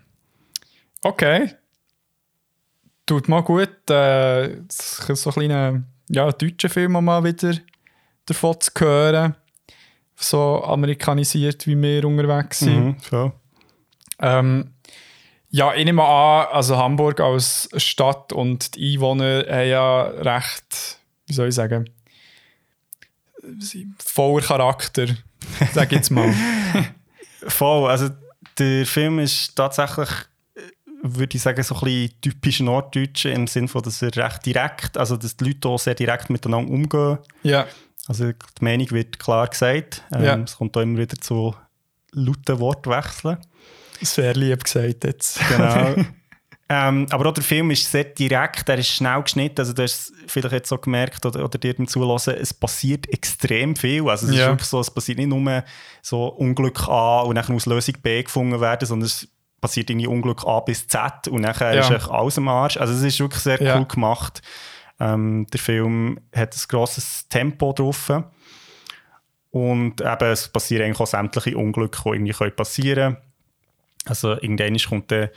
okay. Tut mal gut, äh, so kleinen ja, deutschen Film auch mal wieder davon zu hören. So amerikanisiert, wie wir unterwegs sind. Mhm, so. Ähm, ja, ich nehme an, also Hamburg als Stadt und die Einwohner haben ja recht, wie soll ich sagen, voller Charakter, sag ich jetzt mal. *laughs* Voll, also der Film ist tatsächlich, würde ich sagen, so ein bisschen typisch Norddeutsch im Sinne von, dass er recht direkt, also dass die Leute auch sehr direkt miteinander umgehen. ja, Also die Meinung wird klar gesagt. Ähm, Ja. Es kommt auch immer wieder zu lauten Wortwechseln. sehr lieb gesagt jetzt. Genau. *laughs* ähm, aber auch der Film ist sehr direkt, er ist schnell geschnitten. Also du hast es vielleicht jetzt so gemerkt oder, oder dir beim Zulassen, es passiert extrem viel. Also es ist Ja. wirklich so, es passiert nicht nur so Unglück A und dann muss Lösung B gefunden werden, sondern es passiert irgendwie Unglück A bis Z und dann Ja. ist echt alles am Arsch. Also es ist wirklich sehr Ja. cool gemacht. Ähm, der Film hat ein grosses Tempo drauf. Und eben, es passieren eigentlich auch sämtliche Unglücke, die irgendwie können passieren können. Also irgendwann kommt dann,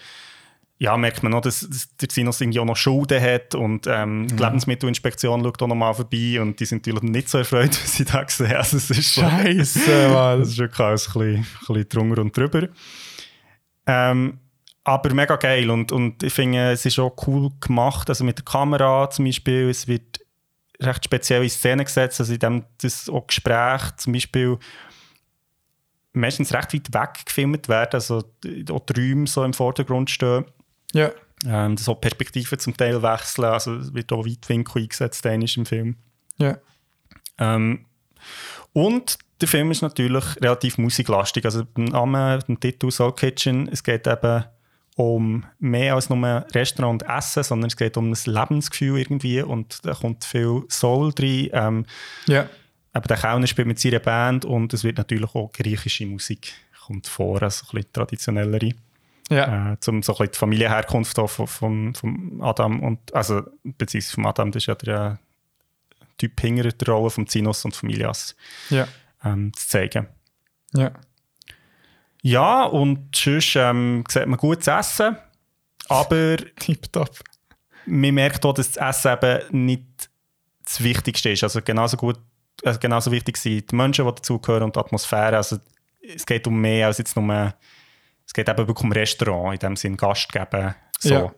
ja, merkt man noch, dass, dass der Sinus irgendwie auch noch Schulden hat und ähm, die Lebensmittelinspektion schaut auch noch mal vorbei und die sind natürlich nicht so erfreut, *laughs* was sie da sehen. Also es ist Scheiße, Mann. *laughs* das ist wirklich alles ein bisschen, ein bisschen drunter und drüber. Ähm, aber mega geil und, und ich finde, es ist auch cool gemacht, also mit der Kamera zum Beispiel, es wird recht speziell in Szene gesetzt, also in dem das auch Gespräch zum Beispiel meistens recht weit weg gefilmt werden, also auch die Räume so im Vordergrund stehen, Ja, ähm, dass auch Perspektiven zum Teil wechseln, also es wird auch Weitwinkel eingesetzt einmal im Film. ja. Ähm, und der Film ist natürlich relativ musiklastig. Also beim Namen, beim Titel Soul Kitchen, es geht eben um mehr als nur Restaurant und Essen, sondern es geht um ein Lebensgefühl irgendwie und da kommt viel Soul drin. Ähm, Ja, eben der Kellner spielt mit seiner Band und es wird natürlich auch griechische Musik kommt vor, also ein bisschen traditionellere. ja. Äh, zum so ein bisschen die Familienherkunft von, von, von Adam und also beziehungsweise von Adam, das ist ja der äh, Typ hinter der Rolle von Zinos und Familias ja, ähm, zu zeigen. ja. Ja, und sonst ähm, sieht man gutes Essen, aber *laughs* man merkt auch, dass das Essen eben nicht das Wichtigste ist. Also genauso gut, also genauso wichtig sind die Menschen, die dazugehören und die Atmosphäre. Also es geht um mehr als jetzt nur, es geht eben um Restaurant, in dem Sinn Gast geben. So. Ja.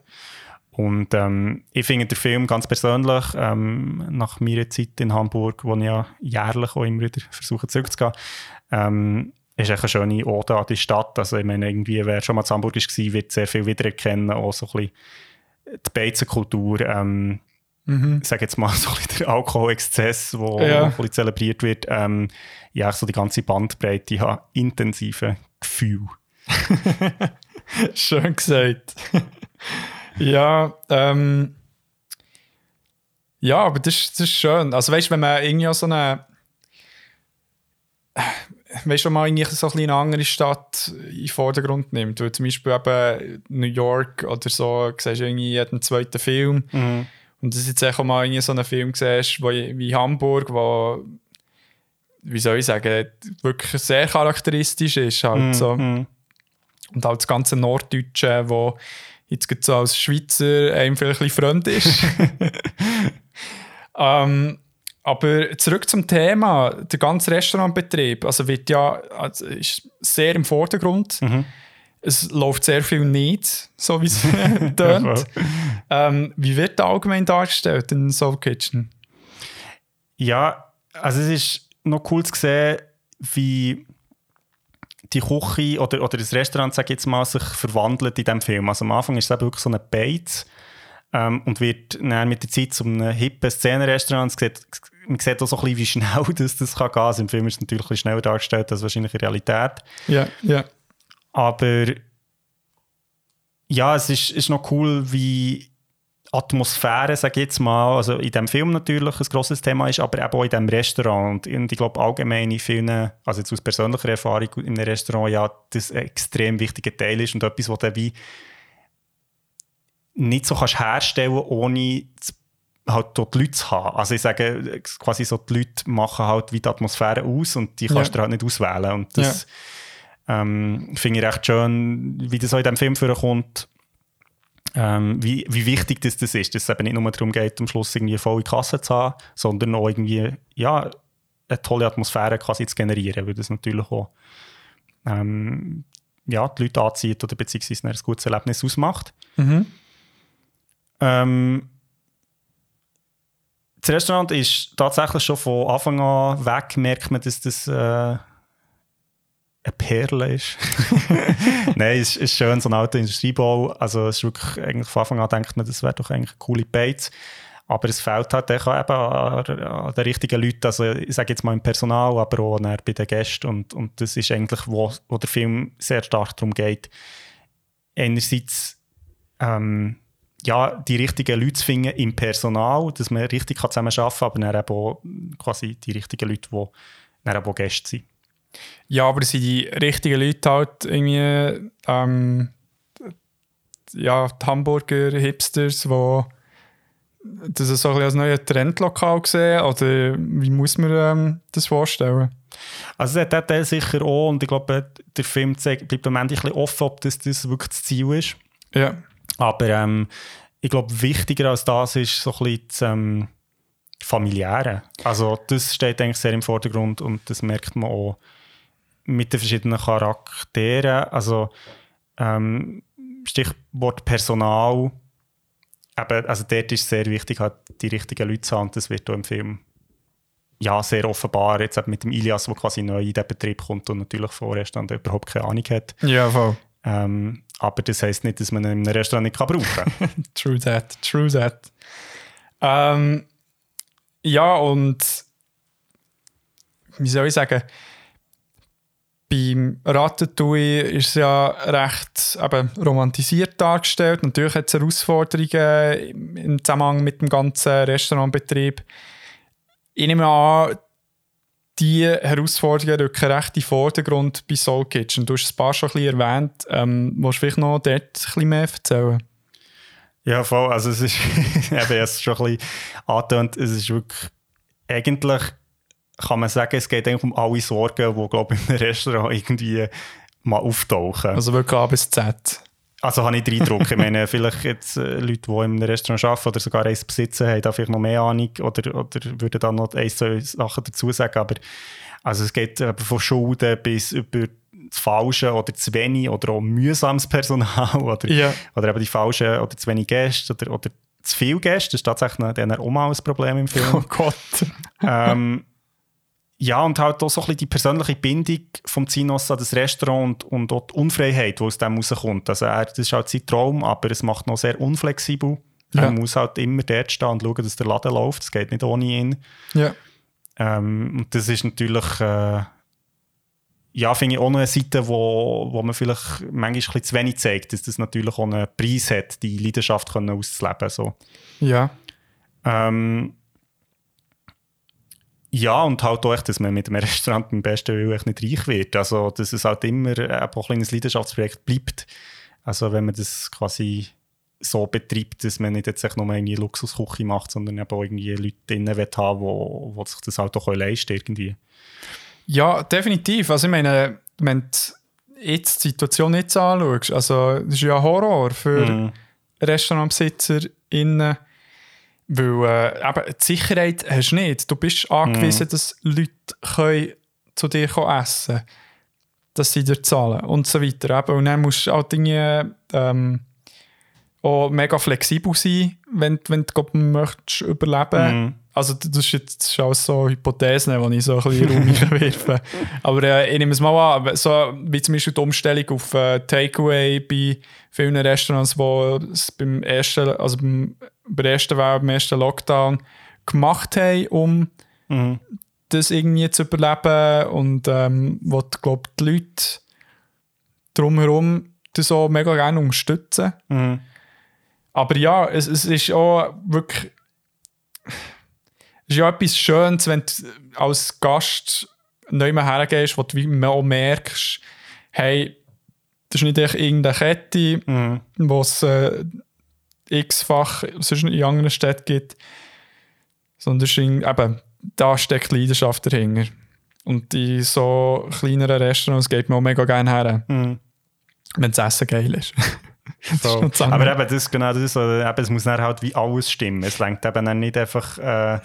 Und ähm, ich finde den Film ganz persönlich, ähm, nach meiner Zeit in Hamburg, wo ich ja jährlich auch immer wieder versuche zurückzugehen, ähm, ist echt eine schöne Ode an die Stadt. Also ich meine, irgendwie, wer schon mal in Hamburg war, wird sehr viel wiedererkennen, auch so ein bisschen die Beizenkultur, ähm, Mhm. ich sage jetzt mal so ein bisschen der Alkoholexzess, der Ja. ein bisschen zelebriert wird, ähm, ja, so die ganze Bandbreite, ich habe intensive Gefühle. *laughs* Schön gesagt. Ja, ähm. Ja, aber das, ist- das ist schön. Also, weißt du, wenn man irgendwie auch so eine. Weißt du, mal irgendwie so ein eine andere Stadt in den Vordergrund nimmt. Weil zum Beispiel eben New York oder so, siehst du irgendwie jeden zweiten Film. Und das ist jetzt auch mal irgendwie so einen Film siehst, wo, wie Hamburg, wo, wie soll ich sagen, wirklich sehr charakteristisch ist. Halt so. Mhm. Und halt das ganze Norddeutsche, wo jetzt gerade so als Schweizer einem vielleicht ein fremd ist. *laughs* ähm, aber zurück zum Thema, der ganze Restaurantbetrieb, also wird ja also ist sehr im Vordergrund. Es läuft sehr viel nicht, so wie es *laughs* tönt. ähm, wie wird der allgemein dargestellt in Soul Kitchen? Ja, also es ist noch cool zu sehen, wie die Küche oder, oder das Restaurant, sag ich jetzt mal, sich verwandelt in diesem Film. Also am Anfang ist es eben wirklich so ein Beiz ähm, und wird dann mit der Zeit zu einem hippen Szenenrestaurant. Man sieht auch so ein bisschen, wie schnell *laughs* das, das kann gehen. Also im Film ist es natürlich ein bisschen schneller dargestellt als wahrscheinlich in Realität. Ja, ja. Aber ja, es ist, ist noch cool, wie Atmosphäre, sage ich jetzt mal, also in dem Film natürlich ein grosses Thema ist, aber eben auch in dem Restaurant. Und ich glaube allgemein in vielen, also jetzt aus persönlicher Erfahrung in einem Restaurant, ja, das ein extrem wichtiger Teil ist und etwas, was du wie nicht so kannst herstellen ohne halt dort die Leute zu haben. Also ich sage, quasi so die Leute machen halt wie die Atmosphäre aus und die kannst ja. du halt nicht auswählen. Und das ja. ähm, finde ich recht schön, wie das auch in diesem Film vorkommt ähm, wie, wie wichtig das, das ist, dass es eben nicht nur darum geht, am Schluss irgendwie eine volle Kasse zu haben, sondern auch irgendwie, ja, eine tolle Atmosphäre quasi zu generieren, weil das natürlich auch ähm, ja, die Leute anzieht oder beziehungsweise ein gutes Erlebnis ausmacht. Mhm. Ähm, das Restaurant ist tatsächlich schon von Anfang an weg, merkt man, dass das äh, eine Perle ist. *laughs* Nein, es ist schön, so ein alter Industriebau. Also es ist wirklich, eigentlich von Anfang an denkt man, das wäre doch eigentlich eine coole Beiz. Aber es fehlt halt eben an, den richtigen Leuten. Also ich sage jetzt mal im Personal, aber auch bei den Gästen. Und, und das ist eigentlich, wo, wo der Film sehr stark darum geht. Einerseits ähm, ja, die richtigen Leute zu finden im Personal, dass man richtig zusammen arbeiten kann, aber dann eben auch quasi die richtigen Leute, die dann auch Gäste sind. Ja, aber sind die richtigen Leute halt irgendwie ähm, ja, die Hamburger Hipsters, die das so ein als neuer Trendlokal sehen? Oder wie muss man ähm, das vorstellen? Also hat Teil sicher auch und ich glaube, der Film zeigt, bleibt am Ende ein bisschen offen, ob das, das wirklich das Ziel ist. Ja. Aber ähm, ich glaube, wichtiger als das ist so ein bisschen das, ähm, Familiäre. Also das steht eigentlich sehr im Vordergrund und das merkt man auch mit den verschiedenen Charakteren. Also ähm, Stichwort Personal. Eben, also dort ist es sehr wichtig, halt die richtigen Leute zu haben. Das wird auch im Film ja, sehr offenbar. Jetzt mit dem Ilias, der quasi neu in den Betrieb kommt und natürlich vorerst dann überhaupt keine Ahnung hat. Ja, voll. Ähm, aber das heisst nicht, dass man ihn in einem Restaurant nicht kann brauchen kann. *laughs* true that, true that. Ähm, ja, und wie soll ich sagen, beim Ratatouille ist es ja recht eben, romantisiert dargestellt. Natürlich hat es Herausforderungen im Zusammenhang mit dem ganzen Restaurantbetrieb. Ich nehme an, die Herausforderungen rücken recht in den Vordergrund bei Soul Kitchen. Du hast ein paar schon ein bisschen erwähnt. Ähm, willst du vielleicht noch dort ein bisschen mehr erzählen? Ja, voll. Also es ist, *laughs* eben erst schon ein bisschen angetönt, es ist wirklich eigentlich kann man sagen, es geht eigentlich um alle Sorgen, die, glaube ich, im Restaurant irgendwie mal auftauchen. Also wirklich A bis Z. Also habe ich den Eindruck. ich meine, vielleicht jetzt äh, Leute, die im Restaurant arbeiten oder sogar eins besitzen, haben da vielleicht noch mehr Ahnung oder, oder würden dann noch ein, zwei Sachen dazu sagen. Aber also es geht äh, von Schulden bis über das falsche oder zu wenig oder auch mühsames Personal *laughs* oder, ja. oder eben die falschen oder zu wenig Gäste oder, oder zu viele Gäste. Das ist tatsächlich dann auch mal ein Problem im Film. Oh Gott. ähm, ja, und halt auch so ein bisschen die persönliche Bindung vom Zinos an das Restaurant und, und auch die Unfreiheit, die aus dem rauskommt. Also er, das ist halt sein Traum, aber es macht noch sehr unflexibel. Ja. Er muss halt immer dort stehen und schauen, dass der Laden läuft. Es geht nicht ohne ihn. Ja. Ähm, und das ist natürlich, äh, ja, finde ich auch noch eine Seite, wo, wo man vielleicht manchmal ein bisschen zu wenig zeigt, dass das natürlich auch einen Preis hat, die Leidenschaft können auszuleben. So. Ja. Ähm, ja, und halt auch, dass man mit einem Restaurant im besten Willen nicht reich wird. Also, dass es halt immer ein kleines Leidenschaftsprojekt bleibt. Also, wenn man das quasi so betreibt, dass man nicht jetzt nur eine Luxusküche macht, sondern eben auch irgendwie Leute drinnen haben, wo, wo sich das halt auch leisten irgendwie. Ja, definitiv. Also, ich meine, wenn du jetzt die Situation jetzt anschaust, also, das ist ja ein Horror für mm. RestaurantbesitzerInnen weil äh, eben, die Sicherheit hast du nicht. Du bist angewiesen, mm. dass Leute können zu dir kommen essen können. Dass sie dir zahlen und so weiter. Eben. Und dann musst du auch Dinge ähm, auch mega flexibel sein, wenn, wenn du möchtest überleben mm. also das ist jetzt das ist alles so Hypothesen, die ich so ein bisschen in *laughs* werfe. Aber äh, ich nehme es mal an, so wie zum Beispiel die Umstellung auf äh, Takeaway bei vielen Restaurants, die es beim ersten, also beim, bei der ersten Welle, beim ersten Lockdown gemacht haben, um Mhm. das irgendwie zu überleben und ähm, wo, glaube die Leute drumherum das auch mega gerne unterstützen. Mhm. Aber ja, es, es ist auch wirklich. Es ist ja etwas Schönes, wenn du als Gast neu hergehst, wo du auch merkst, hey, das ist nicht irgendeine Kette, Mhm. wo es äh, x-fach sonst in anderen Städten gibt, sondern ist eben, da steckt Leidenschaft dahinter. Und in so kleineren Restaurants geht man auch mega gerne her, Mhm. wenn das Essen geil ist. *laughs* So. zusammen. Aber eben, das, ist genau das ist so, eben, es muss dann halt wie alles stimmen. Es lenkt eben dann nicht einfach, äh,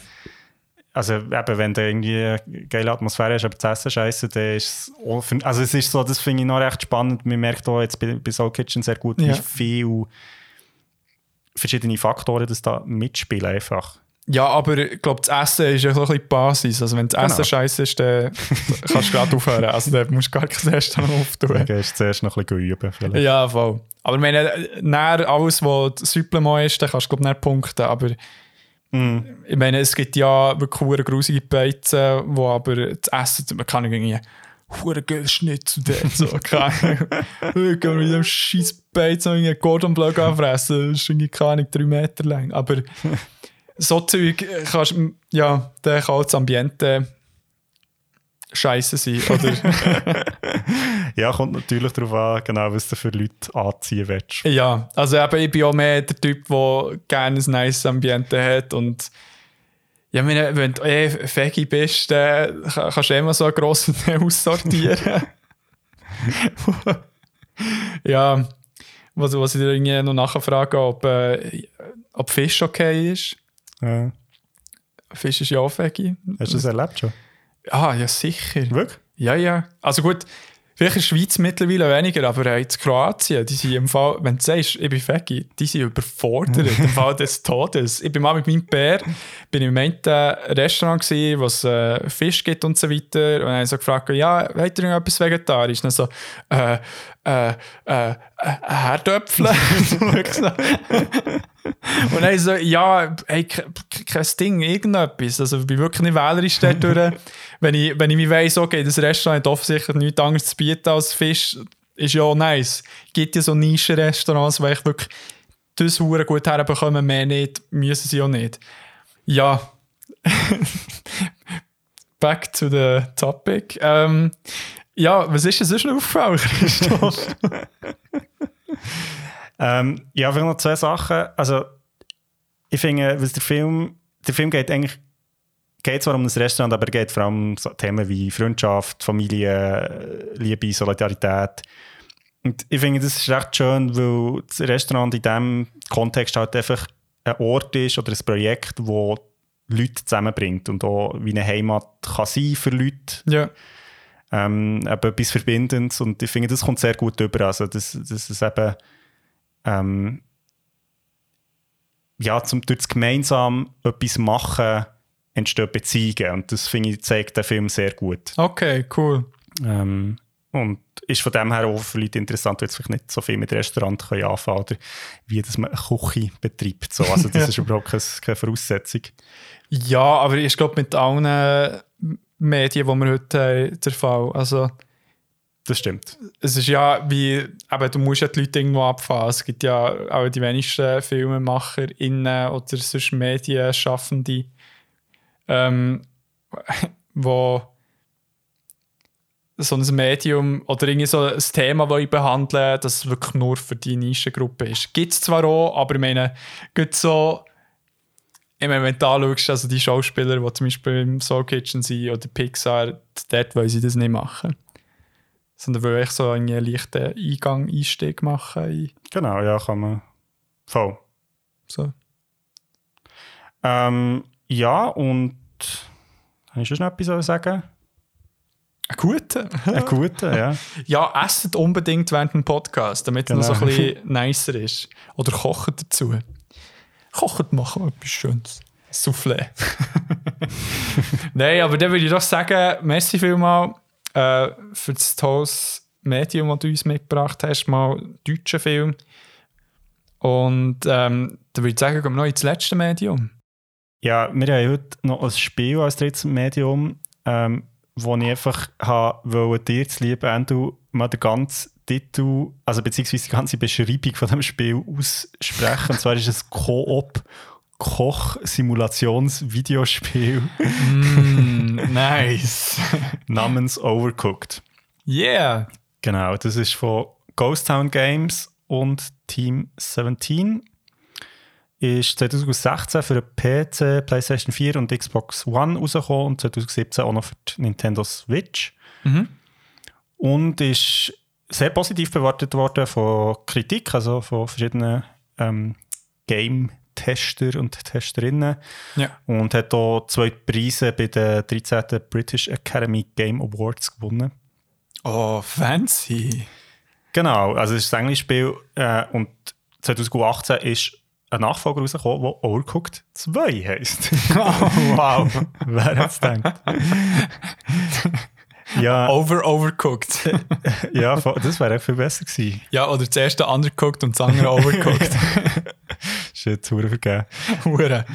also eben, wenn du irgendwie eine geile Atmosphäre hast, aber das Essen scheiße, dann ist es für, also es ist so, das finde ich noch recht spannend. Man merkt auch jetzt bei, bei Soul Kitchen sehr gut, Ja. wie viel verschiedene Faktoren das da mitspielen einfach. Ja, aber ich glaube, das Essen ist ja so ein bisschen die Basis. Also wenn das Genau. Essen scheiße ist, dann *laughs* kannst du gerade aufhören. Also dann musst du gar kein Restaurant auftun. Dann gehst du zuerst noch ein bisschen üben. Vielleicht. Ja, voll. Aber ich meine, näher alles, was Supplement ist, dann kannst du glaube ich nicht punkten. Aber Mhm. ich meine, es gibt ja wirklich grusige Beizen, wo aber das Essen, man kann irgendwie hure geil Schnitzel dort, *laughs* so, keine Ahnung. Ich kann mit dem *laughs* scheiß Beizen irgendwie Gordon Bleu anfressen, das ist irgendwie, keine Ahnung, drei Meter lang. Aber *laughs* so Zeug kannst du, ja, dann kann auch das Ambiente scheiße sein, oder? Ja, kommt natürlich darauf an, genau, was du für Leute anziehen willst. Ja, also eben, ich bin auch mehr der Typ, der gerne ein nice Ambiente hat und ja, meine, wenn du eh Fegi bist, ka- kannst du immer so einen grossen *laughs* aussortieren. *laughs* ja, was, was ich dir irgendwie noch nachfrage, ob, äh, ob Fisch okay ist. Ja. Fisch ist ja auch Fegi. Hast du das erlebt schon? Ah, ja, sicher. Wirklich? Ja, ja. Also gut, vielleicht in der Schweiz mittlerweile weniger, aber in Kroatien, die sind im Fall, wenn du sagst, ich bin Fegi, die sind überfordert im Fall des Todes. Ich bin mal mit meinem Bär bin im einen Restaurant wo es äh, Fisch gibt und so weiter und dann habe ich so gefragt, ja, wollt ihr noch etwas Vegetarisches? Und dann so, äh, äh, äh, Herdöpfel. *laughs* und dann so, ja, hey, ke- ke- kein Ding, irgendetwas. Also ich bin wirklich nicht wählerisch dort durch. wenn, ich, wenn ich mir weiss, okay, das Restaurant hat offensichtlich nichts anderes zu bieten als Fisch, ist ja auch nice. Gibt ja so Nischenrestaurants, wo ich wirklich das hure gut herbekommen, mehr nicht, müssen sie auch nicht. Ja. *laughs* Back to the topic. Ähm, ja, was ist denn sonst noch aufgefallen, Christoph? *laughs* Ähm, ja, vielleicht noch zwei Sachen. Also, ich finde, was der Film, der Film geht eigentlich, geht zwar um das Restaurant, aber er geht vor allem um so Themen wie Freundschaft, Familie, Liebe, Solidarität. Und ich finde, das ist recht schön, weil das Restaurant in diesem Kontext halt einfach ein Ort ist oder ein Projekt, wo Leute zusammenbringt und auch wie eine Heimat kann sein für Leute ja. Ähm, eben etwas Verbindendes und ich finde, das kommt sehr gut über. Also, das, das ist eben ähm, ja, zum, durch das gemeinsam etwas machen entstehen Beziehungen und das finde ich, zeigt der Film sehr gut. Okay, cool. Ähm, und ist von dem her auch für Leute interessant, die jetzt vielleicht nicht so viel mit Restaurant können anfangen oder wie dass man eine Küche betreibt. So. Also das *laughs* ist überhaupt keine, keine Voraussetzung. Ja, aber ich glaube mit allen Medien, die wir heute haben, der Fall. Also Das stimmt. es ist ja wie, aber du musst ja die Leute irgendwo abfahren. Es gibt ja auch die wenigsten FilmemacherInnen oder sonst Medienschaffende, ähm, *laughs* wo so ein Medium oder irgendwie so ein Thema, das ich behandle, das wirklich nur für die Nischengruppe ist. Gibt es zwar auch, aber ich meine, gibt so, ich meine, wenn du anschaust, also die Schauspieler, die zum Beispiel im Soul Kitchen sind oder Pixar, dort wollen sie das nicht machen sondern will ich so einen leichten Eingang, Einstieg machen. In, Genau, ja, kann man. Voll. so. Ähm, ja, und habe ich schon etwas zu sagen? Ein guter. Ein guter, ja. *laughs* ja, esset unbedingt während dem Podcast, damit es noch so ein Genau. bisschen nicer ist. Oder kocht dazu. Kocht machen wir etwas Schönes. Soufflé. *laughs* Nein, aber dann würde ich doch sagen, merci vielmal äh, für das tolles Medium, das du uns mitgebracht hast, mal deutschen Film. Und ähm, dann würde ich sagen, gehen wir noch ins letzte Medium. Ja, wir haben heute noch ein Spiel als drittes Medium, ähm, wo ich einfach wollte, dir zu lieben, Andrew, mal den ganzen Titel, also beziehungsweise die ganze Beschreibung von dem Spiel aussprechen. Und zwar ist es Koop Koch-Simulations-Videospiel. Mm, nice. *laughs* namens Overcooked. Yeah. Genau, das ist von Ghost Town Games und Team 17. Ist 2016 für den PC, PlayStation 4 und Xbox One rausgekommen und 2017 auch noch für die Nintendo Switch. Mhm. Und ist sehr positiv bewertet worden von Kritik, also von verschiedenen ähm, Game Tester und Testerinnen. Ja. Und hat auch zwei Preise bei den 13. British Academy Game Awards gewonnen. Oh, fancy. Genau, also es ist ein Englischspiel äh, und 2018 ist ein Nachfolger rausgekommen, der Overcooked 2 heisst. *laughs* Oh, wow. *laughs* Wer hätte es gedacht? *laughs* ja, *laughs* Over, overcooked. *laughs* ja, das wäre viel besser gewesen. ja, oder das erste undercooked und das andere overcooked. *laughs* Shit, hure vergeben. Hure.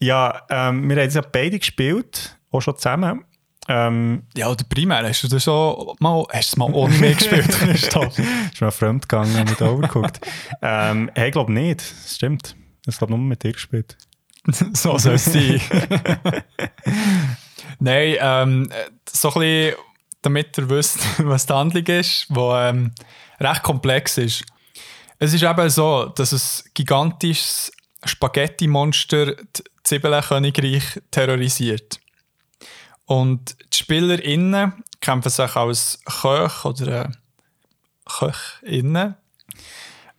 Ja, ähm, wir haben jetzt ja beide gespielt, auch schon zusammen. Ähm, Ja, oder primär hast du das schon mal, hast es mal ohne mich gespielt, Christoph? ist mal fremd gegangen mit Overcooked. ähm, hey, ich glaube nicht, das stimmt. Ich glaube nur mit dir gespielt. so soll es sein. Nein, ähm, so ein bisschen, damit ihr wisst, *laughs* was die Handlung ist, die ähm, recht komplex ist. Es ist eben so, dass ein gigantisches Spaghetti-Monster das Zwiebelnkönigreich terrorisiert. Und die SpielerInnen kämpfen sich als Köch oder äh, Köchinnen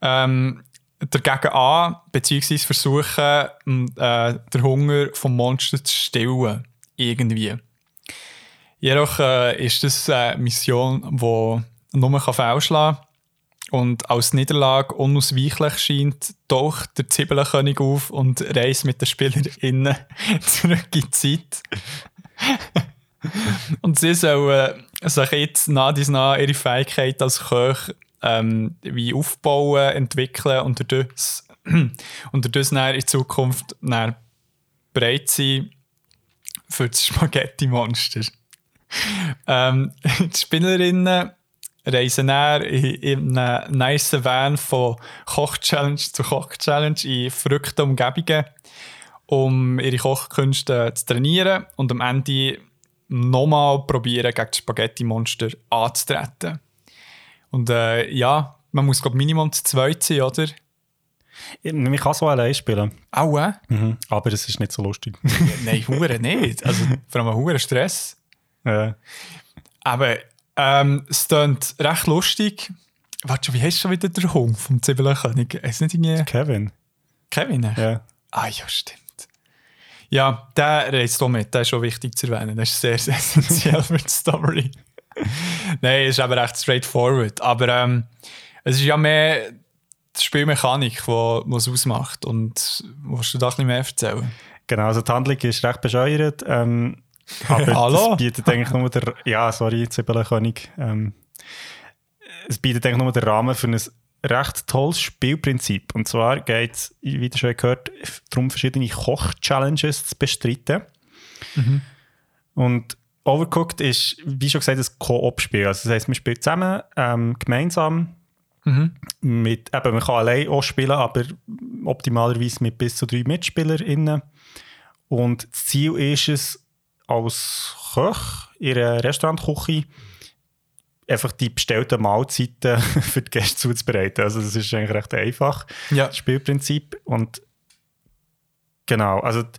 ähm, dagegen an, beziehungsweise versuchen, äh, den Hunger vom Monster zu stillen. Irgendwie. Jedoch äh, ist das eine Mission, die nur kann fehlschlagen kann. Und als Niederlage unausweichlich scheint, taucht der Zwiebelkönig auf und reist mit den SpielerInnen *laughs* zurück in die Zeit. *laughs* und sie sollen sich jetzt nach dies nach ihre Fähigkeit als Köch ähm, wie aufbauen, entwickeln und dadurch, *clears throat* und dadurch in Zukunft dann bereit sein für das Spaghetti-Monster. ähm, *laughs* die Spielerinnen reisen dann in, in einem nice Van von Koch-Challenge zu Koch-Challenge in verrückten Umgebungen, um ihre Kochkünste zu trainieren und am Ende nochmal probieren, gegen das Spaghetti-Monster anzutreten. Und äh, ja, man muss glaube Minimum zu zweit sein, oder? Man kann so allein spielen, Auch, äh? mhm. aber es ist nicht so lustig. Nein, Hure nicht. Also vor allem Hure Stress. äh, Aber ähm, es klingt recht lustig. Warte schon, wie heißt schon wieder der Hund vom Zwiebelkönig? Ist nicht irgendwie Kevin, Kevin? ja. Ah ja, stimmt. Ja, der reist hier mit. Der ist schon wichtig zu erwähnen. Das ist sehr, sehr *laughs* essentiell für die Story. Nein, es ist aber recht straightforward. Aber ähm, es ist ja mehr die Spielmechanik, die es ausmacht. Und willst du da ein bisschen mehr erzählen? Genau, also die Handlung ist recht bescheuert. Ähm, aber *laughs* Hallo? es bietet eigentlich nur der, ja, sorry, Zwiebelkönig. Ähm, es bietet eigentlich nur den Rahmen für ein recht tolles Spielprinzip. Und zwar geht es, wie du schon gehört, darum, verschiedene Koch-Challenges zu bestreiten. Und Overcooked ist, wie schon gesagt, ein Koop-Spiel. Also das heisst, man spielt zusammen, ähm, gemeinsam. Mit, eben, man kann allein auch spielen, aber optimalerweise mit bis zu drei MitspielerInnen. Und das Ziel ist es, als Koch in einer Restaurantküche einfach die bestellten Mahlzeiten *laughs* für die Gäste zuzubereiten. Also das ist eigentlich recht einfach, Ja. das Spielprinzip. Und genau, also die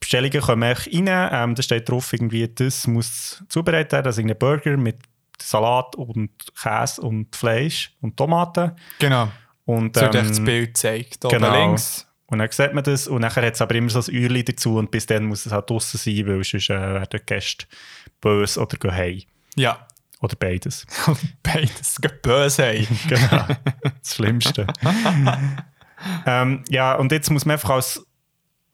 Bestellungen kommen rein. Ähm, da steht drauf, irgendwie, das muss zubereitet werden. Also irgendein Burger mit Salat und Käse und Fleisch und Tomaten. Genau. Und, So wird echt das ähm, Bild gezeigt. Oben genau. links. Und dann sieht man das und nachher hat es aber immer so ein Uhrli dazu und bis dann muss es halt draussen sein, weil sonst äh, werden die Gäste böse oder gehen heim. Ja. Oder beides. *laughs* Beides. Geht böse. Hey. *laughs* genau. Das Schlimmste. *laughs* ähm, ja, und jetzt muss man einfach als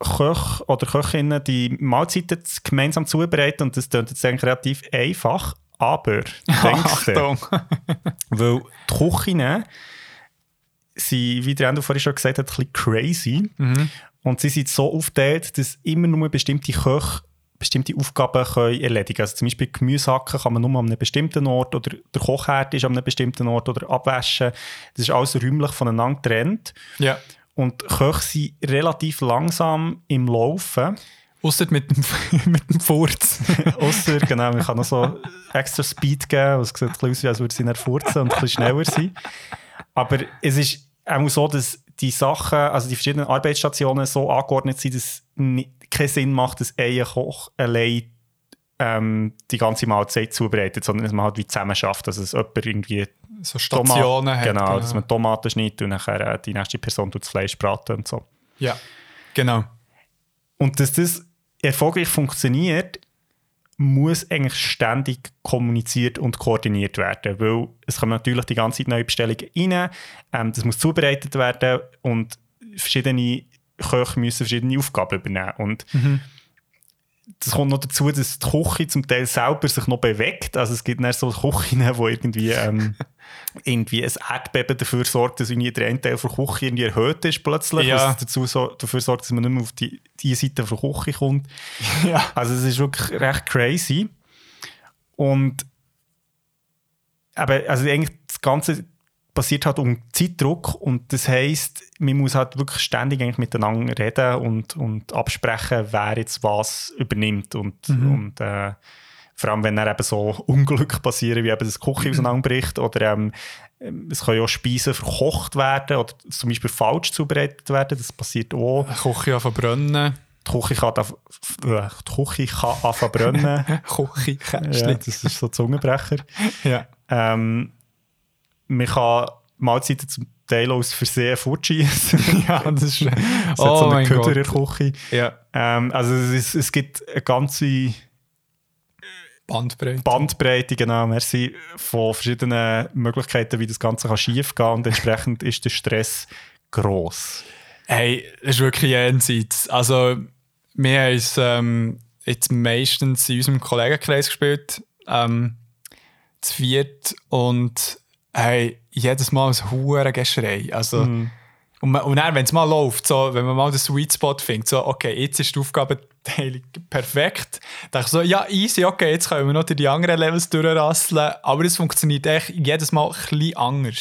Köche oder Köchinnen die Mahlzeiten gemeinsam zubereiten und das klingt jetzt eigentlich relativ einfach, aber denkst du, *laughs* weil die Küchinnen sind, wie der Endo vorhin schon gesagt hat, ein bisschen crazy Mhm. und sie sind so aufgeteilt, dass immer nur bestimmte Köche bestimmte Aufgaben können erledigen Also zum Beispiel Gemüsehacken kann man nur an einem bestimmten Ort oder der Kochherd ist an einem bestimmten Ort oder abwaschen. Das ist alles räumlich voneinander getrennt. Ja. Und Köche sind relativ langsam im Laufen. Ausser mit dem, *laughs* mit dem Furz. *laughs* Ausser, genau, man kann noch so extra Speed geben. Es sieht ein bisschen aus, als würde sie furzen und ein bisschen schneller sein. Aber es ist auch so, dass die Sachen, also die verschiedenen Arbeitsstationen so angeordnet sind, dass es keinen Sinn macht, dass ein Koch allein ähm, die ganze Mahlzeit zubereitet, sondern dass man halt wie zusammen schafft, dass es jemand irgendwie So Tomaten- Stationen hat. Genau, dass man Tomaten schneidet und nachher äh, die nächste Person tut das Fleisch braten und so. Ja, genau. Und dass das erfolgreich funktioniert, muss eigentlich ständig kommuniziert und koordiniert werden, weil es kommen natürlich die ganze Zeit neue Bestellungen rein, ähm, das muss zubereitet werden und verschiedene Köche müssen verschiedene Aufgaben übernehmen. Und das kommt noch dazu, dass die Küche zum Teil selber sich noch bewegt. Also es gibt dann so Küchen, *laughs* wo irgendwie, ähm, *laughs* irgendwie ein Erdbeben dafür sorgt, dass irgendwie der eine Teil der Küche irgendwie erhöht ist plötzlich. Ja. Was dazu so, dafür sorgt, dass man nicht mehr auf die, die Seite der Küche kommt. *laughs* Ja. Also es ist wirklich recht crazy. Und aber also eigentlich das Ganze passiert halt um Zeitdruck und das heisst, man muss halt wirklich ständig eigentlich miteinander reden und, und absprechen, wer jetzt was übernimmt und, und äh, vor allem, wenn dann eben so *laughs* Unglück passieren, wie eben das Küche auseinanderbricht oder ähm, ähm, es können ja auch Speisen verkocht werden oder zum Beispiel falsch zubereitet werden, das passiert auch. Eine Küche verbrennen. Die Küche kann, auf, äh, die Küche kann anfangen brennen. *laughs* Küche, ja, das ist so Zungenbrecher. Ja. Ähm, man kann Mahlzeiten zum Teil aus Versehen fortschießen. *laughs* ja, das ist... Hat oh *laughs* so eine mein Köder in Gott. der Küche. Ja. Ähm, also es, es gibt eine ganze Bandbreite. Bandbreite, genau, merci, von verschiedenen Möglichkeiten, wie das Ganze kann schief gehen und entsprechend ist der Stress gross. Hey, das ist wirklich jenseits. Also, wir haben es ähm, jetzt meistens in unserem Kollegenkreis gespielt, ähm, zu viert, und hey, jedes Mal ein hoher Geschrei. Also, und, man- und dann, wenn es mal läuft, so, wenn man mal den Sweet Spot findet, so, okay, jetzt ist die Aufgabenteilung perfekt, dann ich so, ja, easy, okay, jetzt können wir noch die anderen Levels durchrasseln, aber es funktioniert echt jedes Mal ein bisschen anders.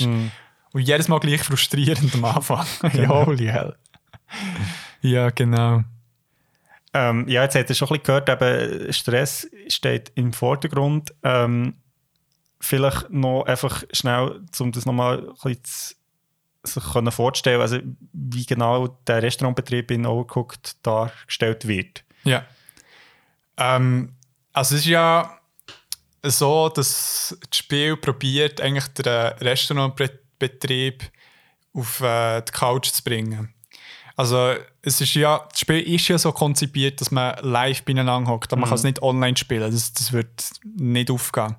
Und jedes Mal gleich frustrierend am Anfang. *laughs* Holy hell. Ja, genau. Ähm, ja, jetzt hat er schon ein bisschen gehört, eben Stress steht im Vordergrund. Ähm, vielleicht noch einfach schnell, um das nochmal ein bisschen zu, sich können vorzustellen, also wie genau der Restaurantbetrieb in Overcooked dargestellt wird. Ja. Ähm, also es ist ja so, dass das Spiel probiert, eigentlich den Restaurantbetrieb auf äh, die Couch zu bringen. Also es ist ja, das Spiel ist ja so konzipiert, dass man live beieinander hockt, aber man kann es nicht online spielen. Das, das wird nicht aufgehen.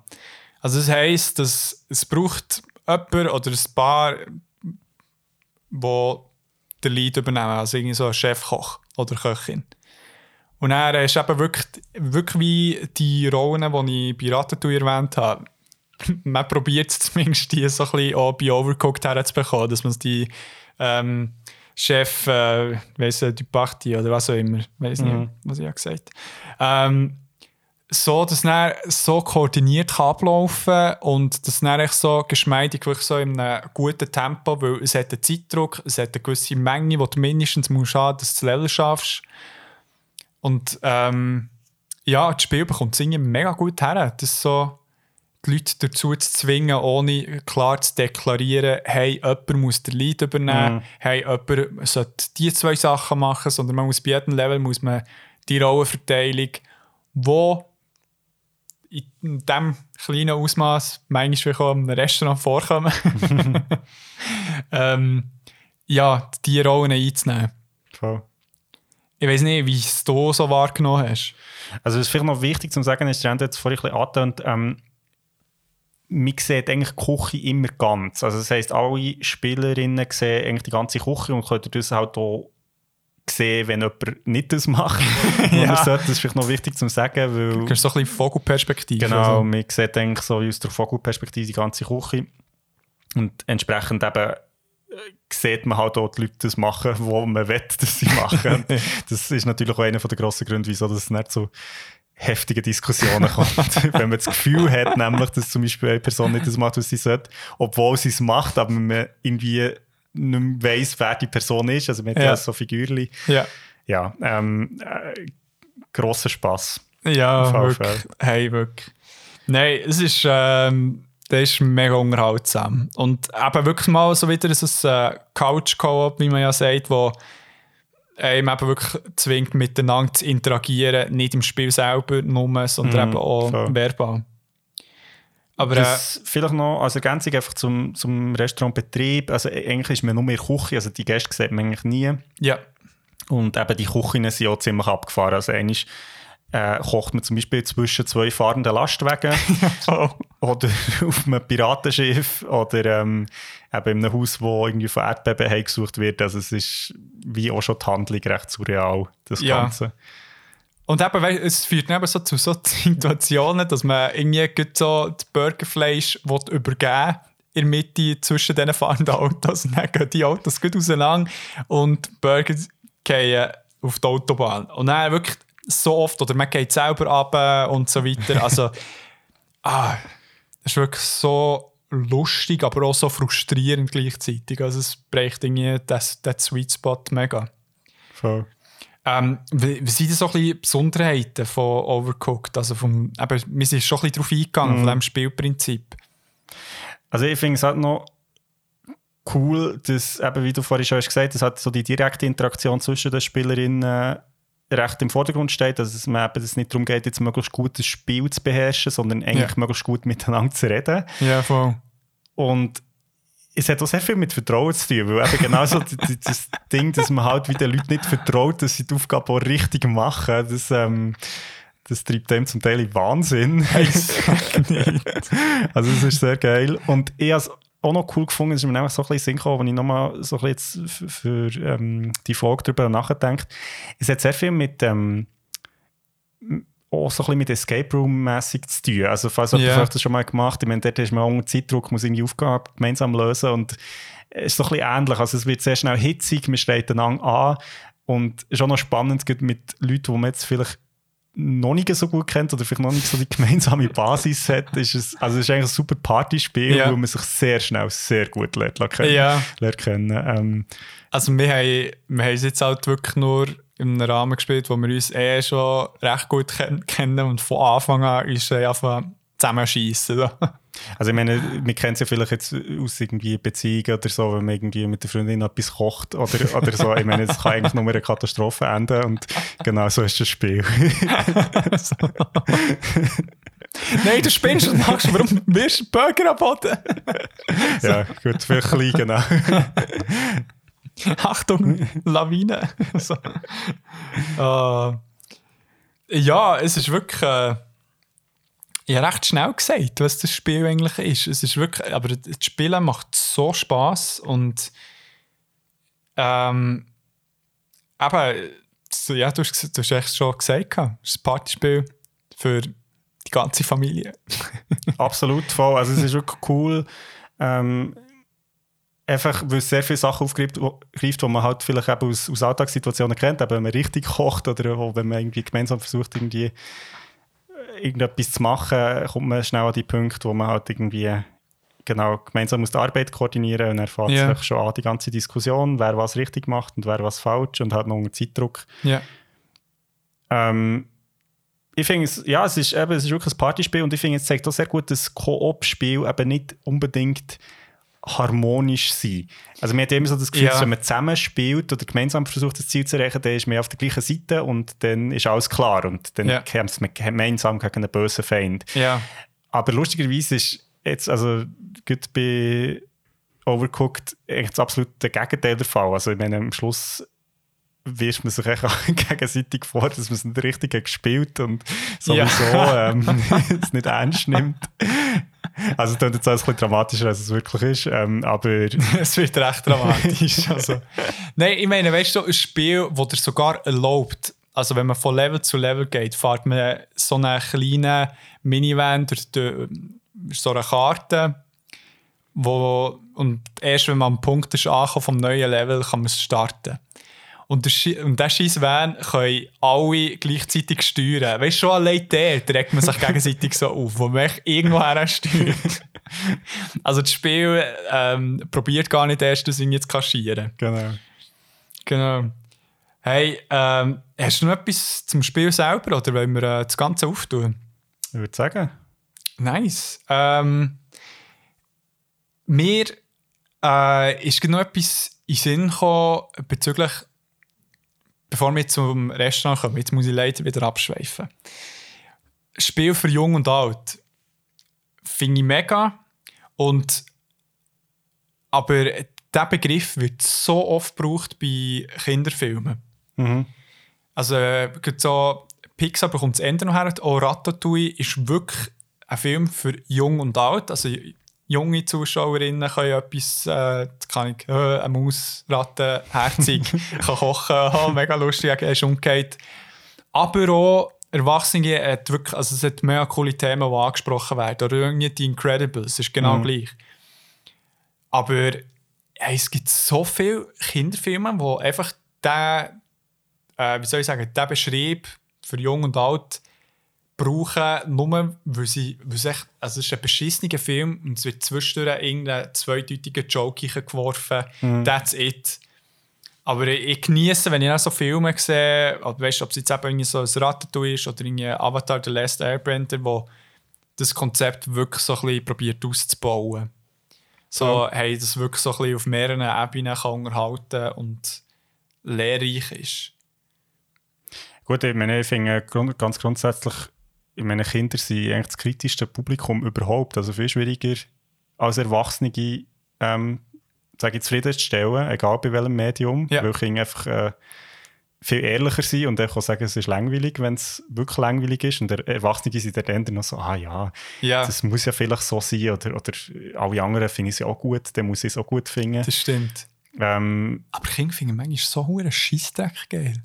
Also das heisst, dass es braucht jemand oder ein paar, wo den Lead übernehmen, also irgendwie so ein Chefkoch oder Köchin. Und er ist eben wirklich, wirklich wie die Rollen, die ich bei Ratatouille erwähnt habe. *laughs* Man probiert es zumindest, die so ein bisschen auch bei Overcooked herzubekommen, dass man die ähm, Chef, äh, weiss du, Duparty oder was auch immer, weiß nicht, was ich habe gesagt ähm, so, dass dann so koordiniert kann ablaufen und dass dann echt so geschmeidig wirklich so in einem guten Tempo, weil es hat einen Zeitdruck, es hat eine gewisse Menge, die du mindestens musst haben, dass du das Level schaffst. Und ähm, ja, das Spiel bekommt irgendwie mega gut her, das so die Leute dazu zu zwingen, ohne klar zu deklarieren, hey, jemand muss den Lead übernehmen, hey, jemand sollte die zwei Sachen machen, sondern man muss bei jedem Level muss man die Rollenverteilung, wo in diesem kleinen Ausmaß manchmal auch im Restaurant vorkommen, *laughs* ähm, ja, die Rollen einzunehmen. Voll. Ich weiß nicht, wie es du so wahrgenommen hast. Also was vielleicht noch wichtig zu sagen ist, Jan hat es vorhin ein bisschen angetönt, ähm, man sieht eigentlich die Küche immer ganz. Also das heisst, alle Spielerinnen sehen eigentlich die ganze Küche und können das halt auch sehen, wenn jemand nicht das macht. *laughs* ja. das ist vielleicht noch wichtig zu sagen, weil... Du hast so ein bisschen Vogelperspektive. Genau, also. man sieht eigentlich so aus der Vogelperspektive die ganze Küche. Und entsprechend eben äh, sieht man halt auch die Leute das machen, *laughs* wo man will, dass sie machen. *laughs* das ist natürlich auch einer der grossen Gründe, wieso das nicht so heftige Diskussionen kommt. Wenn man das Gefühl hat, nämlich, dass zum Beispiel eine Person nicht das macht, was sie sollte, obwohl sie es macht, aber man irgendwie nicht mehr weiss, wer die Person ist. Also man hat ja, so Figürchen. Ja. Ja, ähm, äh, grosser Spass. Ja, wirklich. Hey, wirklich. Nein, es ist, ähm, das ist mega unterhaltsam. Und eben wirklich mal so wieder so ein äh, Couch-Co-op, wie man ja sagt, wo einem eben wirklich zwingt, miteinander zu interagieren, nicht im Spiel selber nur, sondern mm, eben auch so. verbal. Aber das äh, vielleicht noch als Ergänzung einfach zum, zum Restaurantbetrieb. Also e-, eigentlich ist man nur mehr Küche, also die Gäste sieht man eigentlich nie. Ja. Und eben die Küchen sind auch ziemlich abgefahren. Also eigentlich äh, kocht man zum Beispiel zwischen zwei fahrenden Lastwagen *laughs* oh. oder *laughs* auf einem Piratenschiff oder ähm, eben in einem Haus, wo irgendwie von Erdbeben heimgesucht wird. Also es ist wie auch schon die Handlung recht surreal, das ja. Ganze. Und eben, weißt, es führt eben so zu so Situationen, dass man irgendwie so das Burgerfleisch übergeben in der Mitte zwischen diesen fahrenden Autos. *laughs* Und dann gehen die Autos gut auseinander und die Burger gehen auf die Autobahn. Und dann wirklich so oft, oder man geht selber ab und so weiter. Also, *laughs* ah, das ist wirklich so lustig, aber auch so frustrierend gleichzeitig. Also es bricht irgendwie das, das Sweet Spot mega. Voll. Ähm, sind das so ein bisschen Besonderheiten von Overcooked? Also vom, eben, wir sind schon ein bisschen darauf eingegangen, mm. von diesem Spielprinzip. Also ich finde es halt noch cool, dass, eben, wie du vorhin schon gesagt hast, hat so die direkte Interaktion zwischen den Spielerinnen recht im Vordergrund steht, dass es, eben, dass es nicht darum geht, jetzt möglichst gut das Spiel zu beherrschen, sondern eigentlich ja. möglichst gut miteinander zu reden. Ja, voll. Und es hat auch sehr viel mit Vertrauen zu tun, weil eben genau so das Ding, dass man halt wieder den Leuten nicht vertraut, dass sie die Aufgabe auch richtig machen, das, ähm, das treibt dem zum Teil in Wahnsinn. *laughs* *laughs* also das ist sehr geil. Und ich habe es auch noch cool gefunden, ist mir nämlich so ein bisschen Sinn gekommen, wenn ich nochmal so ein bisschen für, für ähm, die Folge darüber nachdenke. Es hat sehr viel mit ähm, auch so ein bisschen mit Escape Room-mässig zu tun. Also, falls yeah. jemand das schon mal gemacht ich meine, dort ist man auch unter Zeitdruck, muss irgendwie Aufgaben gemeinsam lösen und es ist so ein bisschen ähnlich. Also, es wird sehr schnell hitzig, man steht einander an und es ist auch noch spannend mit Leuten, die man jetzt vielleicht noch nicht so gut kennt oder vielleicht noch nicht so die *laughs* gemeinsame Basis hat, ist es, also es ist eigentlich ein super Partyspiel, ja. wo man sich sehr schnell sehr gut lernt, lernt kennen. Ja. Lernt kennen. Ähm, also wir haben, wir haben es jetzt halt wirklich nur in einem Rahmen gespielt, wo wir uns eh schon recht gut kennen und von Anfang an ist es einfach zusammenschießen. *laughs* Also ich meine, wir kennen es ja vielleicht jetzt aus irgendwie Beziehungen oder so, wenn man irgendwie mit der Freundin etwas kocht oder, oder so. Ich meine, es kann eigentlich nur eine Katastrophe enden und genau so ist das Spiel. *laughs* Nein, du spinnst und machst, warum wirst du Burger am Boden? ja, gut, vielleicht klein, genau. *laughs* *laughs* Achtung, Lawine. *laughs* so. uh, ja, es ist wirklich. Äh, ich habe recht schnell gesagt, was das Spiel eigentlich ist. Es ist wirklich, aber das Spielen macht so Spaß und ähm, eben, ja, du hast, du hast echt schon gesagt, es ist ein Partyspiel für die ganze Familie. *laughs* Absolut, voll. Also es ist wirklich cool. Ähm, einfach, weil es sehr viele Sachen aufgreift, die man halt vielleicht eben aus, aus Alltagssituationen kennt, eben wenn man richtig kocht oder wenn man irgendwie gemeinsam versucht, irgendwie irgendetwas zu machen, kommt man schnell an die Punkte, wo man halt irgendwie genau gemeinsam muss die Arbeit koordinieren und erfahrt yeah. sich schon an die ganze Diskussion, wer was richtig macht und wer was falsch und hat noch einen Zeitdruck. Yeah. Ähm, ich finde es, ja, es ist, eben, es ist wirklich ein Partyspiel und ich finde, es zeigt auch sehr gut, dass Koop-Spiel eben nicht unbedingt harmonisch sein. Also man hat immer so das Gefühl, ja. wenn man zusammen spielt oder gemeinsam versucht, das Ziel zu erreichen, dann ist man auf der gleichen Seite und dann ist alles klar und dann ja. kämpft man gemeinsam gegen einen bösen Feind. Ja. Aber lustigerweise ist jetzt, also gut bei Overcooked eigentlich das absolute Gegenteil der Fall. Also ich meine, am Schluss wirft man sich *laughs* gegenseitig vor, dass man es nicht richtig gespielt und sowieso ja. ähm, *laughs* es nicht ernst nimmt. *laughs* also das jetzt alles ein bisschen dramatischer, als es wirklich ist, ähm, aber... *laughs* es wird recht dramatisch. *laughs* also. Nein, ich meine, weißt du, ein Spiel, das dir sogar erlaubt, also wenn man von Level zu Level geht, fährt man so einen kleinen Minivan durch die, so eine Karte, wo, und erst wenn man am Punkt ist angekommen vom neuen Level, kann man es starten. Und, der, und diesen scheiß Van können alle gleichzeitig steuern. Weißt du, schon allein der trägt man sich *laughs* gegenseitig so auf, wo man irgendwo her steuert. *laughs* also das Spiel ähm, probiert gar nicht erst, das jetzt kaschieren. Genau. Genau. Hey, ähm, hast du noch etwas zum Spiel selber oder wollen wir äh, das Ganze auftun? Ich würde sagen. Nice. Ähm, mir äh, ist noch etwas in den Sinn gekommen bezüglich bevor wir zum Restaurant kommen, jetzt muss ich leider wieder abschweifen. Spiel für Jung und Alt finde ich mega. Und, aber dieser Begriff wird so oft gebraucht bei Kinderfilmen. Mhm. Also, äh, so, Pixar bekommt das Ende noch her. Auch Ratatouille ist wirklich ein Film für Jung und Alt. Also, junge Zuschauerinnen können etwas, äh, kann ich, äh, eine Maus, Ratte, herzig, *laughs* kann kochen, *laughs* oh, mega lustig, ist umgekehrt. Aber auch Erwachsene hat wirklich, also es hat mega coole Themen, die angesprochen werden. Oder irgendwie die Incredibles, ist genau mhm. gleich. Aber ja, es gibt so viele Kinderfilme, wo einfach der, äh, wie soll ich sagen, der Beschrieb für Jung und Alt brauchen, nur weil sie, weil es, echt, also es ist ein beschissener Film und es wird zwischendurch irgendein zweideutiger Joke geworfen. Mhm. That's it. Aber ich, ich genieße, wenn ich auch so Filme sehe, weißt, ob es jetzt eben so ein Ratatouille ist oder irgendwie Avatar The Last Airbender, wo das Konzept wirklich so ein bisschen probiert auszubauen. So, ja. hey, das wirklich so ein bisschen auf mehreren Ebenen kann unterhalten und lehrreich ist. Gut, ich meine, ich finde ganz grundsätzlich ich meine, Kinder sind eigentlich das kritischste Publikum überhaupt. Also viel schwieriger als Erwachsene ähm, sage ich, zufriedenzustellen, egal bei welchem Medium, ja. weil Kinder einfach äh, viel ehrlicher sind und auch sagen, es ist langweilig, wenn es wirklich langweilig ist. Und Erwachsene sind dann noch so, ah ja, ja, das muss ja vielleicht so sein oder, oder alle anderen finden es ja auch gut, dann muss ich es auch gut finden. Das stimmt. Ähm, Aber Kinder finden manchmal so ein Scheissdreck geil.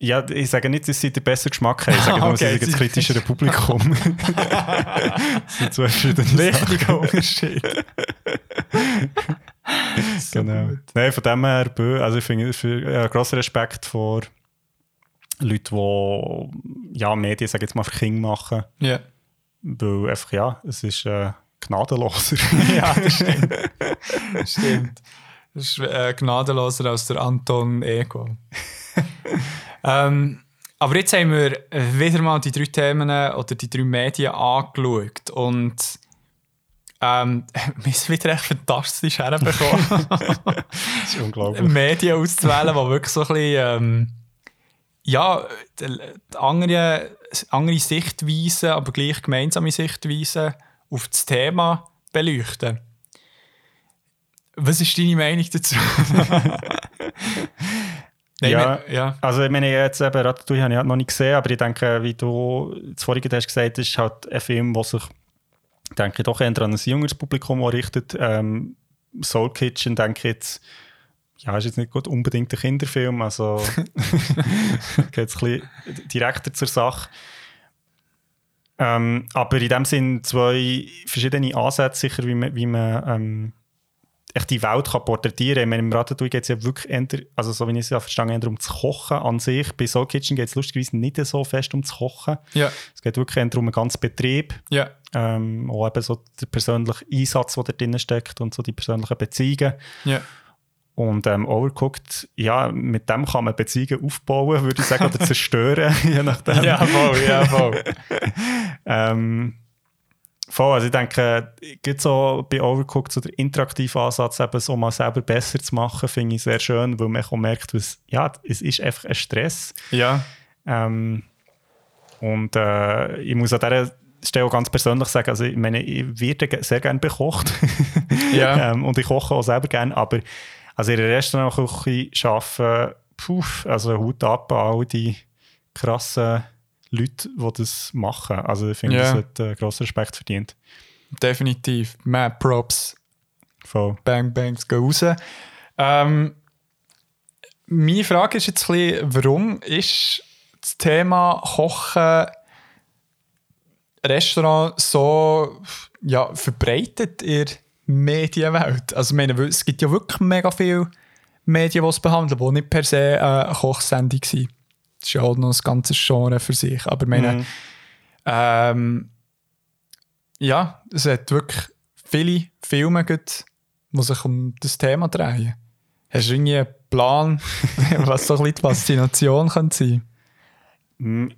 Ja, ich sage nicht, dass sie den besseren Geschmack haben. Ich *laughs* sage nur, okay, sie sind das kritischere Publikum. *laughs* das sind zwei verschiedene Wichtiger Unterschied. so *laughs* genau. Gut. Nein, von dem her, also ich finde, ja, grossen Respekt vor Leuten, die ja, Medien, sage jetzt mal, für Kinder machen. Ja. Yeah. Weil einfach, ja, es ist äh, gnadenloser. ja, das stimmt. das stimmt. Das ist äh, gnadenloser als der Anton Ego. Ähm, aber jetzt haben wir wieder mal die drei Themen oder die drei Medien angeschaut und ähm, *laughs* wir sind wieder echt fantastisch herbekommen. *laughs* das ist unglaublich. Medien auszuwählen, die wirklich so ein bisschen, ähm, ja, andere, andere Sichtweisen, aber gleich gemeinsame Sichtweisen auf das Thema beleuchten. Was ist deine Meinung dazu? *laughs* Nein, ja, ja, also ich meine, jetzt eben Ratatouille habe ich halt noch nicht gesehen, aber ich denke, wie du zuvor hast gesagt hast, ist halt ein Film, der sich, denke ich, doch eher an ein jüngeres Publikum richtet. Ähm, Soul Kitchen, denke ich jetzt, ja, ist jetzt nicht gut unbedingt ein Kinderfilm, also *laughs* *laughs* geht es ein bisschen direkter zur Sache. Ähm, aber in dem Sinn zwei verschiedene Ansätze, sicher, wie man, wie man ähm, echt die Welt kann porträtieren kann. Im Ratatouille geht es ja wirklich eher, also so wie ich es ja verstanden eher um das Kochen an sich. Bei Soul Kitchen geht es lustigerweise nicht so fest um das Kochen. Ja. Es geht wirklich eher um einen ganzen Betrieb. Ja. Ähm, auch eben so der persönliche Einsatz, der da drin steckt und so die persönlichen Beziehungen. Ja. Und ähm, Overcooked, ja, mit dem kann man Beziehungen aufbauen, würde ich sagen, oder *laughs* zerstören, je nachdem. Ja, voll, ja, voll. *laughs* ähm, Voll, also ich denke, geht so bei Overcooked so der interaktive Ansatz, eben so mal selber besser zu machen, finde ich sehr schön, weil man auch merkt, was, ja, es ist einfach ein Stress. Ja. Ähm, und äh, ich muss an dieser Stelle auch ganz persönlich sagen, also ich meine, ich werde sehr gerne bekocht. *laughs* ja. ähm, und ich koche auch selber gerne, aber also in der Restaurantküche arbeiten, puh, also Hut ab an all die krassen Leute, die das machen. Also ich finde, yeah. das hat äh, grossen Respekt verdient. definitiv. Mad Props. Voll. Bang Bangs gehen raus. Ähm, meine Frage ist jetzt ein bisschen, warum ist das Thema Kochen Restaurant so ja, verbreitet in der Medienwelt? Also ich meine, es gibt ja wirklich mega viele Medien, die es behandeln, die nicht per se eine Kochsendung sind. Das ist ja auch noch ein ganzes Genre für sich. Aber meine, Mhm. ähm, ja, es hat wirklich viele Filme, gibt, die sich um das Thema drehen. Hast du irgendwie einen Plan, *laughs* was so ein bisschen die Faszination könnte sein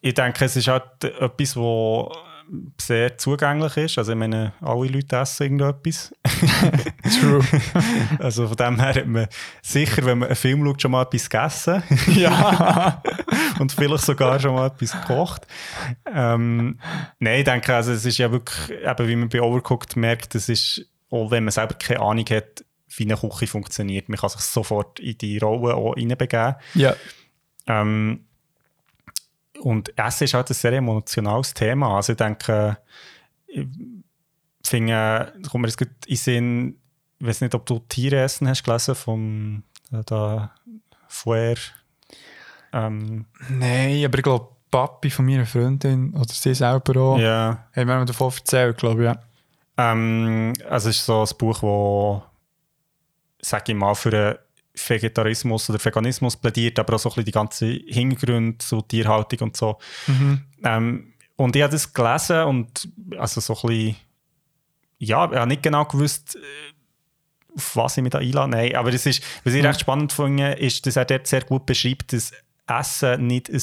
Ich denke, es ist halt etwas, was sehr zugänglich ist. Also ich meine, alle Leute essen irgendetwas. *laughs* True. *laughs* Also von dem her hat man sicher, wenn man einen Film schaut, schon mal etwas gegessen. *laughs* ja. und vielleicht sogar schon mal etwas gekocht. Ähm, nein, ich denke, also es ist ja wirklich, eben wie man bei Overcooked merkt, es ist, auch wenn man selber keine Ahnung hat, wie eine Küche funktioniert, man kann sich sofort in die Rolle auch reinbegeben. ja. Ähm, und Essen ist halt ein sehr emotionales Thema. Also ich denke, ich finde, da kommt mir jetzt gut in den Sinn, ich weiß nicht, ob du Tiere essen hast gelesen vom äh, da Fuer. Ähm, Nein, aber ich glaube, Papi von meiner Freundin oder sie selber auch, ja. haben mir davon erzählt, glaube ich. Ja. Ähm, also es ist so ein Buch, wo sage ich mal, für einen Vegetarismus oder Veganismus plädiert, aber auch so ein bisschen die ganze Hintergründe zu Tierhaltung und so. Ähm, und ich habe das gelesen und also so ein bisschen, ja, ich habe nicht genau gewusst, äh, auf was ich mich da einlade. Nein, aber es ist, was ich Ja. recht spannend finde, ist, dass er dort sehr gut beschreibt, dass Essen nicht ein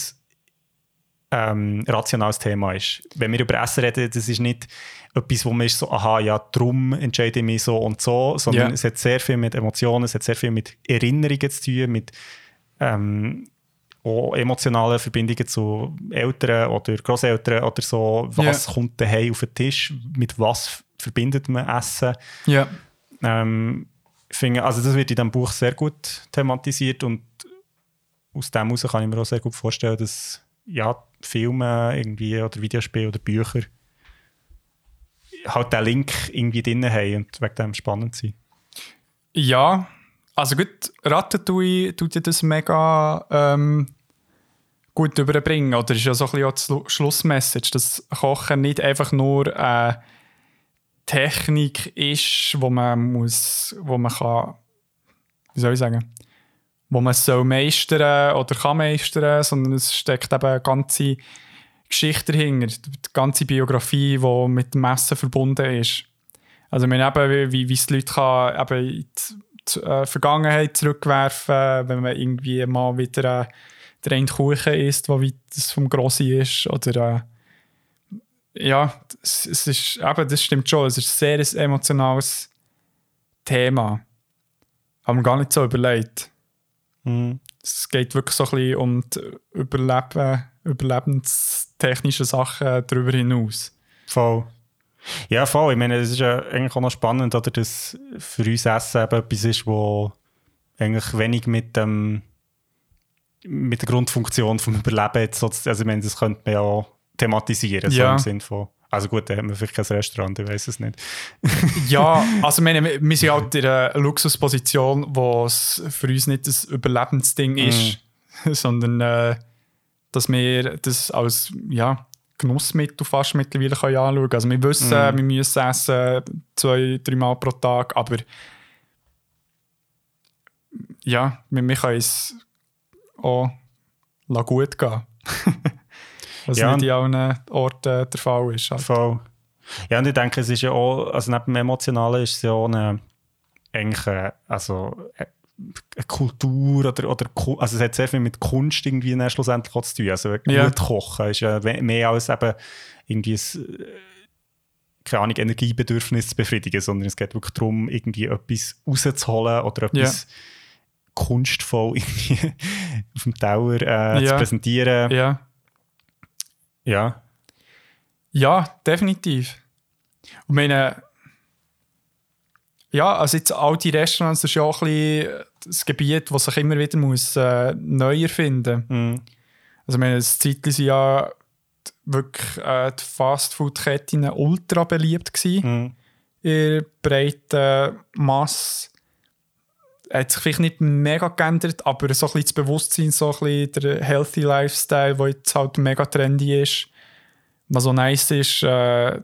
ähm, rationales Thema ist. Wenn wir über Essen reden, das ist nicht etwas, wo man ist so, aha, ja, drum entscheide ich mich so und so, sondern Ja. es hat sehr viel mit Emotionen, es hat sehr viel mit Erinnerungen zu tun, mit ähm, auch emotionalen Verbindungen zu Eltern oder Großeltern oder so. Was kommt daheim auf den Tisch? Mit was verbindet man Essen? Ja. Ähm, ich finde, also das wird in diesem Buch sehr gut thematisiert und aus dem heraus kann ich mir auch sehr gut vorstellen, dass ja, Filme irgendwie oder Videospiele oder Bücher halt den Link irgendwie drin haben und wegen dem spannend sind. Ja, also gut, Ratatouille tut ja das mega ähm, gut überbringen. Oder ist ja so ein bisschen auch die Schlu- Schlussmessage, dass Kochen nicht einfach nur eine Technik ist, wo man muss, wo man kann, wie soll ich sagen, wo man soll meistern oder kann meistern, sondern es steckt eben ganze Geschichte dahinter, die ganze Biografie, die mit dem Essen verbunden ist. Also meine eben, wie, wie, es die Leute kann, eben in die, äh, Vergangenheit zurückwerfen, wenn man irgendwie mal wieder äh, der eine Kuchen isst, der weit das vom Grossi ist. Oder äh, ja, es, es ist, eben, das stimmt schon, es ist ein sehr emotionales Thema. Haben wir gar nicht so überlegt. Mhm. Es geht wirklich so ein bisschen um die Überleben, überlebenstechnische Sachen darüber hinaus. Voll. Ja, voll. Ich meine, es ist ja eigentlich auch noch spannend, oder, dass für uns Essen eben etwas ist, wo eigentlich wenig mit dem mit der Grundfunktion vom Überleben jetzt, so- also ich meine, das könnte man ja thematisieren, so Ja. im Sinn von also gut, da haben wir vielleicht kein Restaurant, ich weiß es nicht. *laughs* Ja, also ich meine, wir wir sind halt in einer Luxusposition, wo es für uns nicht das Überlebensding ist, *laughs* sondern äh, dass wir das als ja, Genussmittel fast mittlerweile können anschauen können. Also wir wissen, wir müssen essen zwei, dreimal pro Tag, aber ja, wir, wir können es auch gut gehen. *laughs* Was Ja, nicht in allen Orten der Fall ist. Halt. Voll. Ja, und ich denke, es ist ja auch, also neben dem Emotionalen ist es ja auch eine, eigentlich also Kultur oder, oder also es hat sehr viel mit Kunst irgendwie dann schlussendlich auch zu tun. Also gut Ja. kochen ist ja mehr als eben irgendwie ein, äh, keine Ahnung, Energiebedürfnis zu befriedigen, sondern es geht wirklich darum, irgendwie etwas rauszuholen oder etwas kunstvoll *laughs* irgendwie auf dem Tower äh, zu Ja. präsentieren. Ja. Ja. Ja, definitiv. Und meine, ja, also jetzt all die Restaurants, das ist ja auch ein bisschen das Gebiet, das sich immer wieder muss, äh, neu erfinden Mhm. Also ich meine, das Zeitchen sind ja wirklich äh, die Fastfood-Ketten ultra beliebt gewesen. Mhm. In breiten Masse. Hat sich vielleicht nicht mega geändert, aber so ein bisschen das Bewusstsein, so ein bisschen der Healthy Lifestyle, der jetzt halt mega trendy ist. Was so nice ist, äh,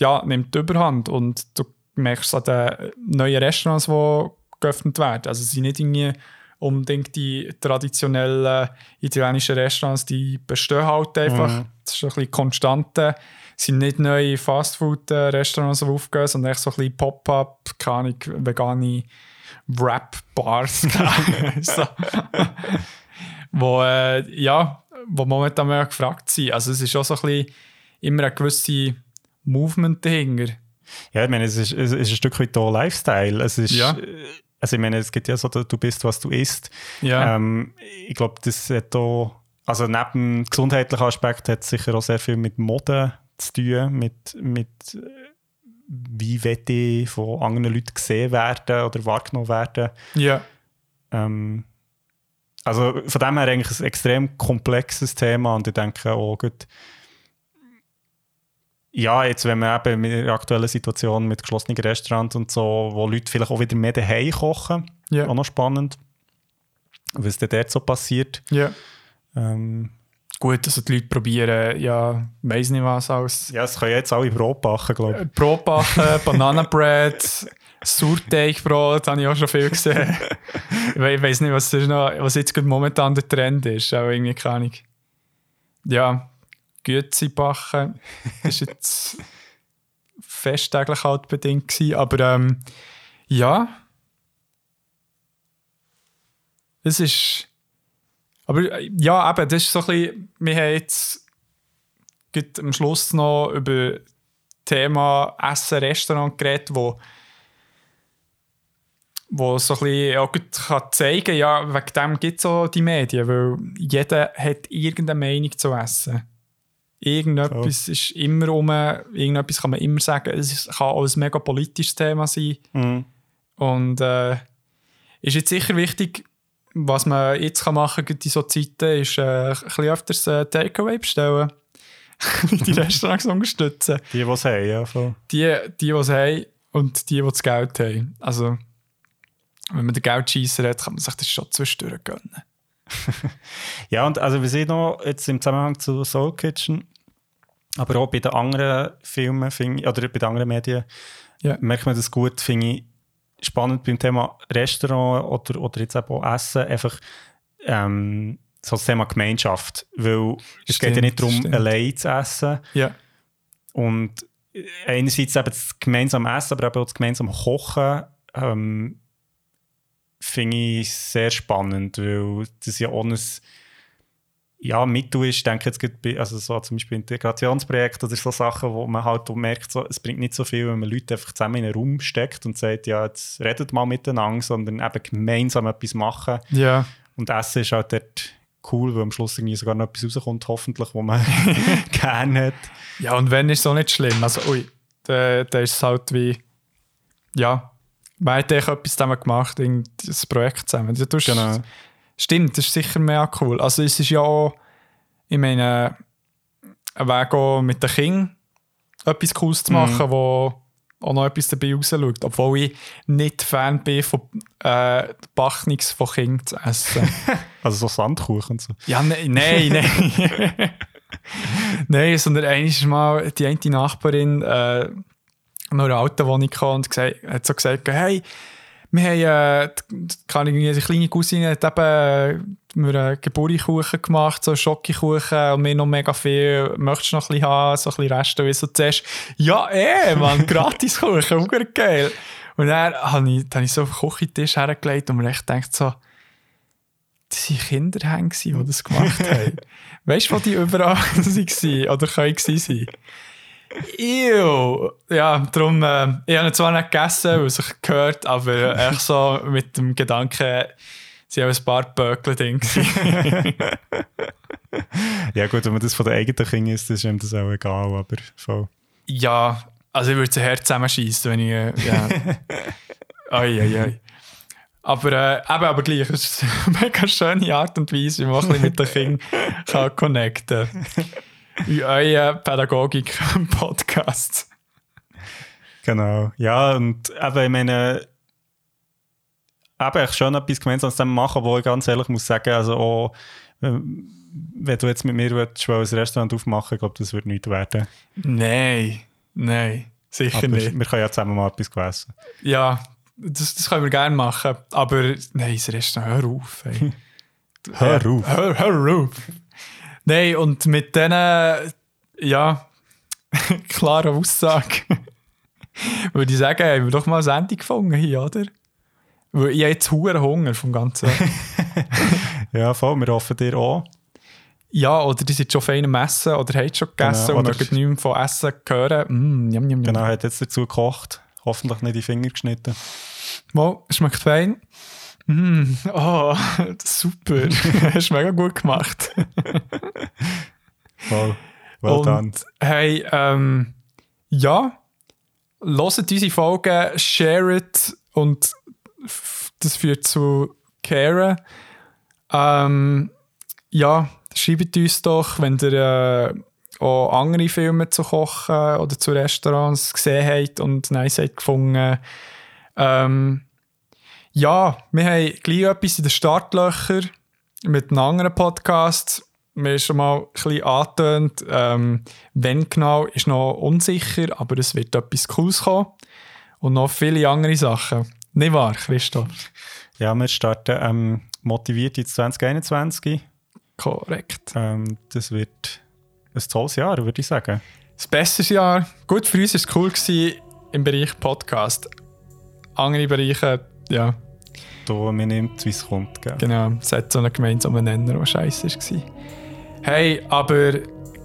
ja, nimmt die Überhand. Und du merkst es an den neuen Restaurants, die geöffnet werden. Also es sind nicht irgendwie unbedingt die traditionellen italienischen Restaurants, die bestehen halt einfach. Mhm. Das ist ein bisschen konstante. Es sind nicht neue Fastfood-Restaurants die aufgehen, sondern echt so ein bisschen Pop-up, keine Ahnung, vegane Wrap-Bars. *laughs* so. *laughs* wo, äh, ja, wo momentan mehr gefragt sind. Also es ist auch so ein bisschen immer ein gewisses Movement dahinter. Ja, ich meine, es ist, es ist ein Stück weit auch Lifestyle. Es ist, Ja. Also ich meine, es gibt ja so, du bist, was du isst. Ja. Ähm, ich glaube, das hat auch, also neben dem gesundheitlichen Aspekt hat es sicher auch sehr viel mit Mode zu tun, mit, mit äh, wie will ich von anderen Leuten gesehen werden oder wahrgenommen werden. ja. Ähm, also von dem her eigentlich ein extrem komplexes Thema und ich denke auch gut, ja, jetzt wenn man eben mit der aktuellen Situation mit geschlossenen Restaurants und so, wo Leute vielleicht auch wieder mehr daheim kochen, Ja. auch noch spannend, was denn dort so passiert. ja. Ähm, Gut, also die Leute probieren, ja, weiß nicht was, als ja, es können jetzt alle Brot backen, glaube ich. Brotbacken, *laughs* Bananenbread, Sauerteigbrot, habe ich auch schon viel gesehen. ich we- ich weiß nicht, was, noch, was jetzt momentan der Trend ist, aber irgendwie keine Ahnung. Ja, Güezi backen, das war jetzt festtäglich halt bedingt gewesen, aber ähm, ja, es ist, aber ja, eben, das ist so ein bisschen, wir haben jetzt am Schluss noch über Thema Essen, Restaurant geredet, wo, wo so ein bisschen auch gut kann zeigen ja, wegen dem gibt es auch die Medien, weil jeder hat irgendeine Meinung zu Essen. Irgendetwas ist immer um, irgendetwas kann man immer sagen, es kann auch ein mega politisches Thema sein. Mhm. Und äh, ist jetzt sicher wichtig, was man jetzt kann machen kann in so Zeiten, ist äh, ein bisschen öfters äh, Takeaway bestellen. *laughs* die Restaurants unterstützen. Die, die es haben, ja. Voll. Die, die, die es haben und die, die das Geld haben. Also, wenn man den Geldscheisser hat, kann man sich das schon zwischendurch gönnen. *laughs* Ja, und also wir sehen noch jetzt im Zusammenhang zu Soul Kitchen, aber auch bei den anderen Filmen ich, oder bei den anderen Medien Ja. merkt man das gut, finde ich spannend beim Thema Restaurant oder, oder jetzt eben auch Essen, einfach ähm, so das Thema Gemeinschaft, weil es geht ja Stimmt, nicht darum, stimmt. allein zu essen Ja, und einerseits eben das gemeinsame Essen, aber eben auch das gemeinsame Kochen ähm, finde ich sehr spannend, weil das ja auch ein ja, Mittel ist, ich denke jetzt gerade bei, also so zum Beispiel Integrationsprojekte oder so Sachen, wo man halt merkt, so, es bringt nicht so viel, wenn man Leute einfach zusammen in einen Raum steckt und sagt, ja, jetzt redet mal miteinander, sondern eben gemeinsam etwas machen. ja, Und Essen ist halt dort cool, weil am Schluss irgendwie sogar noch etwas rauskommt, hoffentlich, wo man *laughs* gerne hat. ja. Und wenn ist es auch nicht schlimm. Also, ui, da, da ist es halt wie, ja, man hat echt etwas zusammen gemacht, ein Projekt zusammen. Du tust- Genau. Stimmt, das ist sicher mehr cool. Also es ist ja auch, ich meine, ein Weg auch mit den Kindern etwas Cooles zu machen, wo auch noch etwas dabei rausschaut. Obwohl ich nicht Fan bin von äh, Bachnix von Kindern zu essen. *laughs* Also so Sandkuchen und so. ja, ne, nein, nein. *laughs* nein, sondern einmal mal die eine Nachbarin äh, noch eine alte Wohnung und gesagt, hat so gesagt, hey, wir haben, äh, kann ich eine kleine Cousine hat eben äh, mir einen Geburtstagskuchen gemacht, so einen Schokokuchen und mir noch mega viel, möchtest du noch ein bisschen haben, so ein bisschen Reste, wie so zuerst, ja eh, man, *laughs* Gratiskuchen, auch geil. Und dann habe ich, dann habe ich so auf den Küchentisch hergelegt und mir echt gedacht so, das waren gewesen, die das gemacht haben. *laughs* weißt du, wo die überall *laughs* waren oder können gewesen sein? Ew! Ja, darum, äh, ich habe ihn zwar nicht gegessen, weil es sich gehört, aber echt so mit dem Gedanken, sie haben ein paar Böckle drin. gewesen. *laughs* Ja gut, wenn man das von den eigenen Kindern ist, ist ihm das auch egal, aber voll. ja, also ich würde es Herz zusammenschießen, wenn ich. Äh, ja. Oi, oi, oi. Aber, äh, eben, aber gleich, es ist eine mega schöne Art und Weise, wie man mit den Kindern kann connecten kann. In euren Pädagogik-Podcast. Genau. Ja, und eben, ich meine, eben, ich schon etwas gemeinsam zusammen machen, wo ich ganz ehrlich muss sagen, also auch, ähm, wenn du jetzt mit mir willst, ein Restaurant aufmachen, ich glaube, das wird nicht werden. Nein, nein, sicher Aber nicht. wir können ja zusammen mal etwas essen. Ja, das, das können wir gerne machen. Aber nein, das Restaurant, hör auf. Ey. *laughs* Hör auf. Hör, hör auf. Nein, und mit diesen, ja, *laughs* klaren Aussagen *laughs* würde ich sagen, haben wir doch mal ein Ende gefunden hier, oder? Weil ich habe jetzt hohen Hunger vom Ganzen. *laughs* Ja, voll, wir hoffen dir auch. ja, oder die sind schon fein am Essen oder haben schon gegessen Genau, und oder- möchten nicht mehr von Essen hören. Mm, jam, jam, jam. Genau, hat jetzt dazu gekocht. Hoffentlich nicht die Finger geschnitten. Mal, schmeckt fein. Mm, oh, super. *laughs* Hast du mega gut gemacht. Voll. Well done. und hey, ähm, ja, hört unsere Folgen, share it und das führt zu Caren. Ähm, ja, schreibt uns doch, wenn ihr äh, auch andere Filme zu kochen oder zu Restaurants gesehen habt und nice habt gefunden. Ähm, ja, wir haben gleich etwas in den Startlöchern mit einem anderen Podcast. Mir ist schon mal ein bisschen angetönt, ähm, wenn genau, ist noch unsicher, aber es wird etwas Cooles kommen. Und noch viele andere Sachen. Nicht wahr, Christoph? Ja, wir starten ähm, motiviert ins 2021. Korrekt. Ähm, das wird ein tolles Jahr, würde ich sagen. Das beste Jahr. Gut, für uns war es cool gewesen im Bereich Podcast. Andere Bereiche, ja, Da mir nimmt, wie es kommt. Gell? genau. Es hat so einen gemeinsamen Nenner, der scheiße war. Hey, aber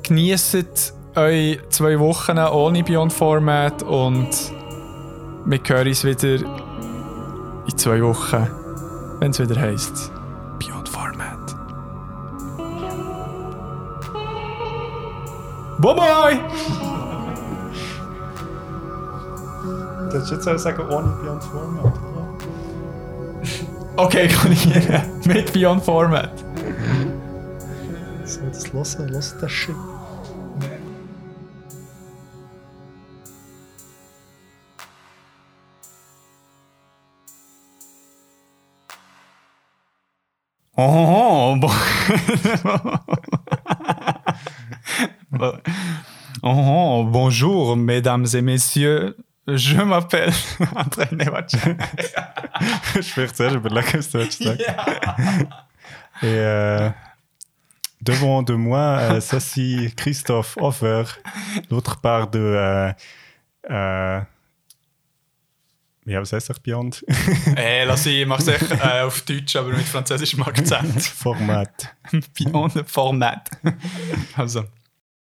genießt eure zwei Wochen ohne Beyond Format und wir hören uns wieder in zwei Wochen, wenn es wieder heisst Beyond Format. Bye bye! Du hättest jetzt auch sagen, ohne Beyond Format. Okay, ich hier mit Beyond Format. Soll das hören? Lass das Shit. Oh, bon. *laughs* oh, bonjour, mesdames et messieurs. Je m'appelle *laughs* André Newacha. Sprich zuerst überlegen, was du sagen. Et euh, devant de moi euh, s'assit Christophe Hofer, l'autre part de. Euh, euh, ja, was heißt Beyond? Ey, lass ich, mach's echt äh, auf Deutsch, aber mit französischem Akzent. Format. Beyond Format. Also. *laughs*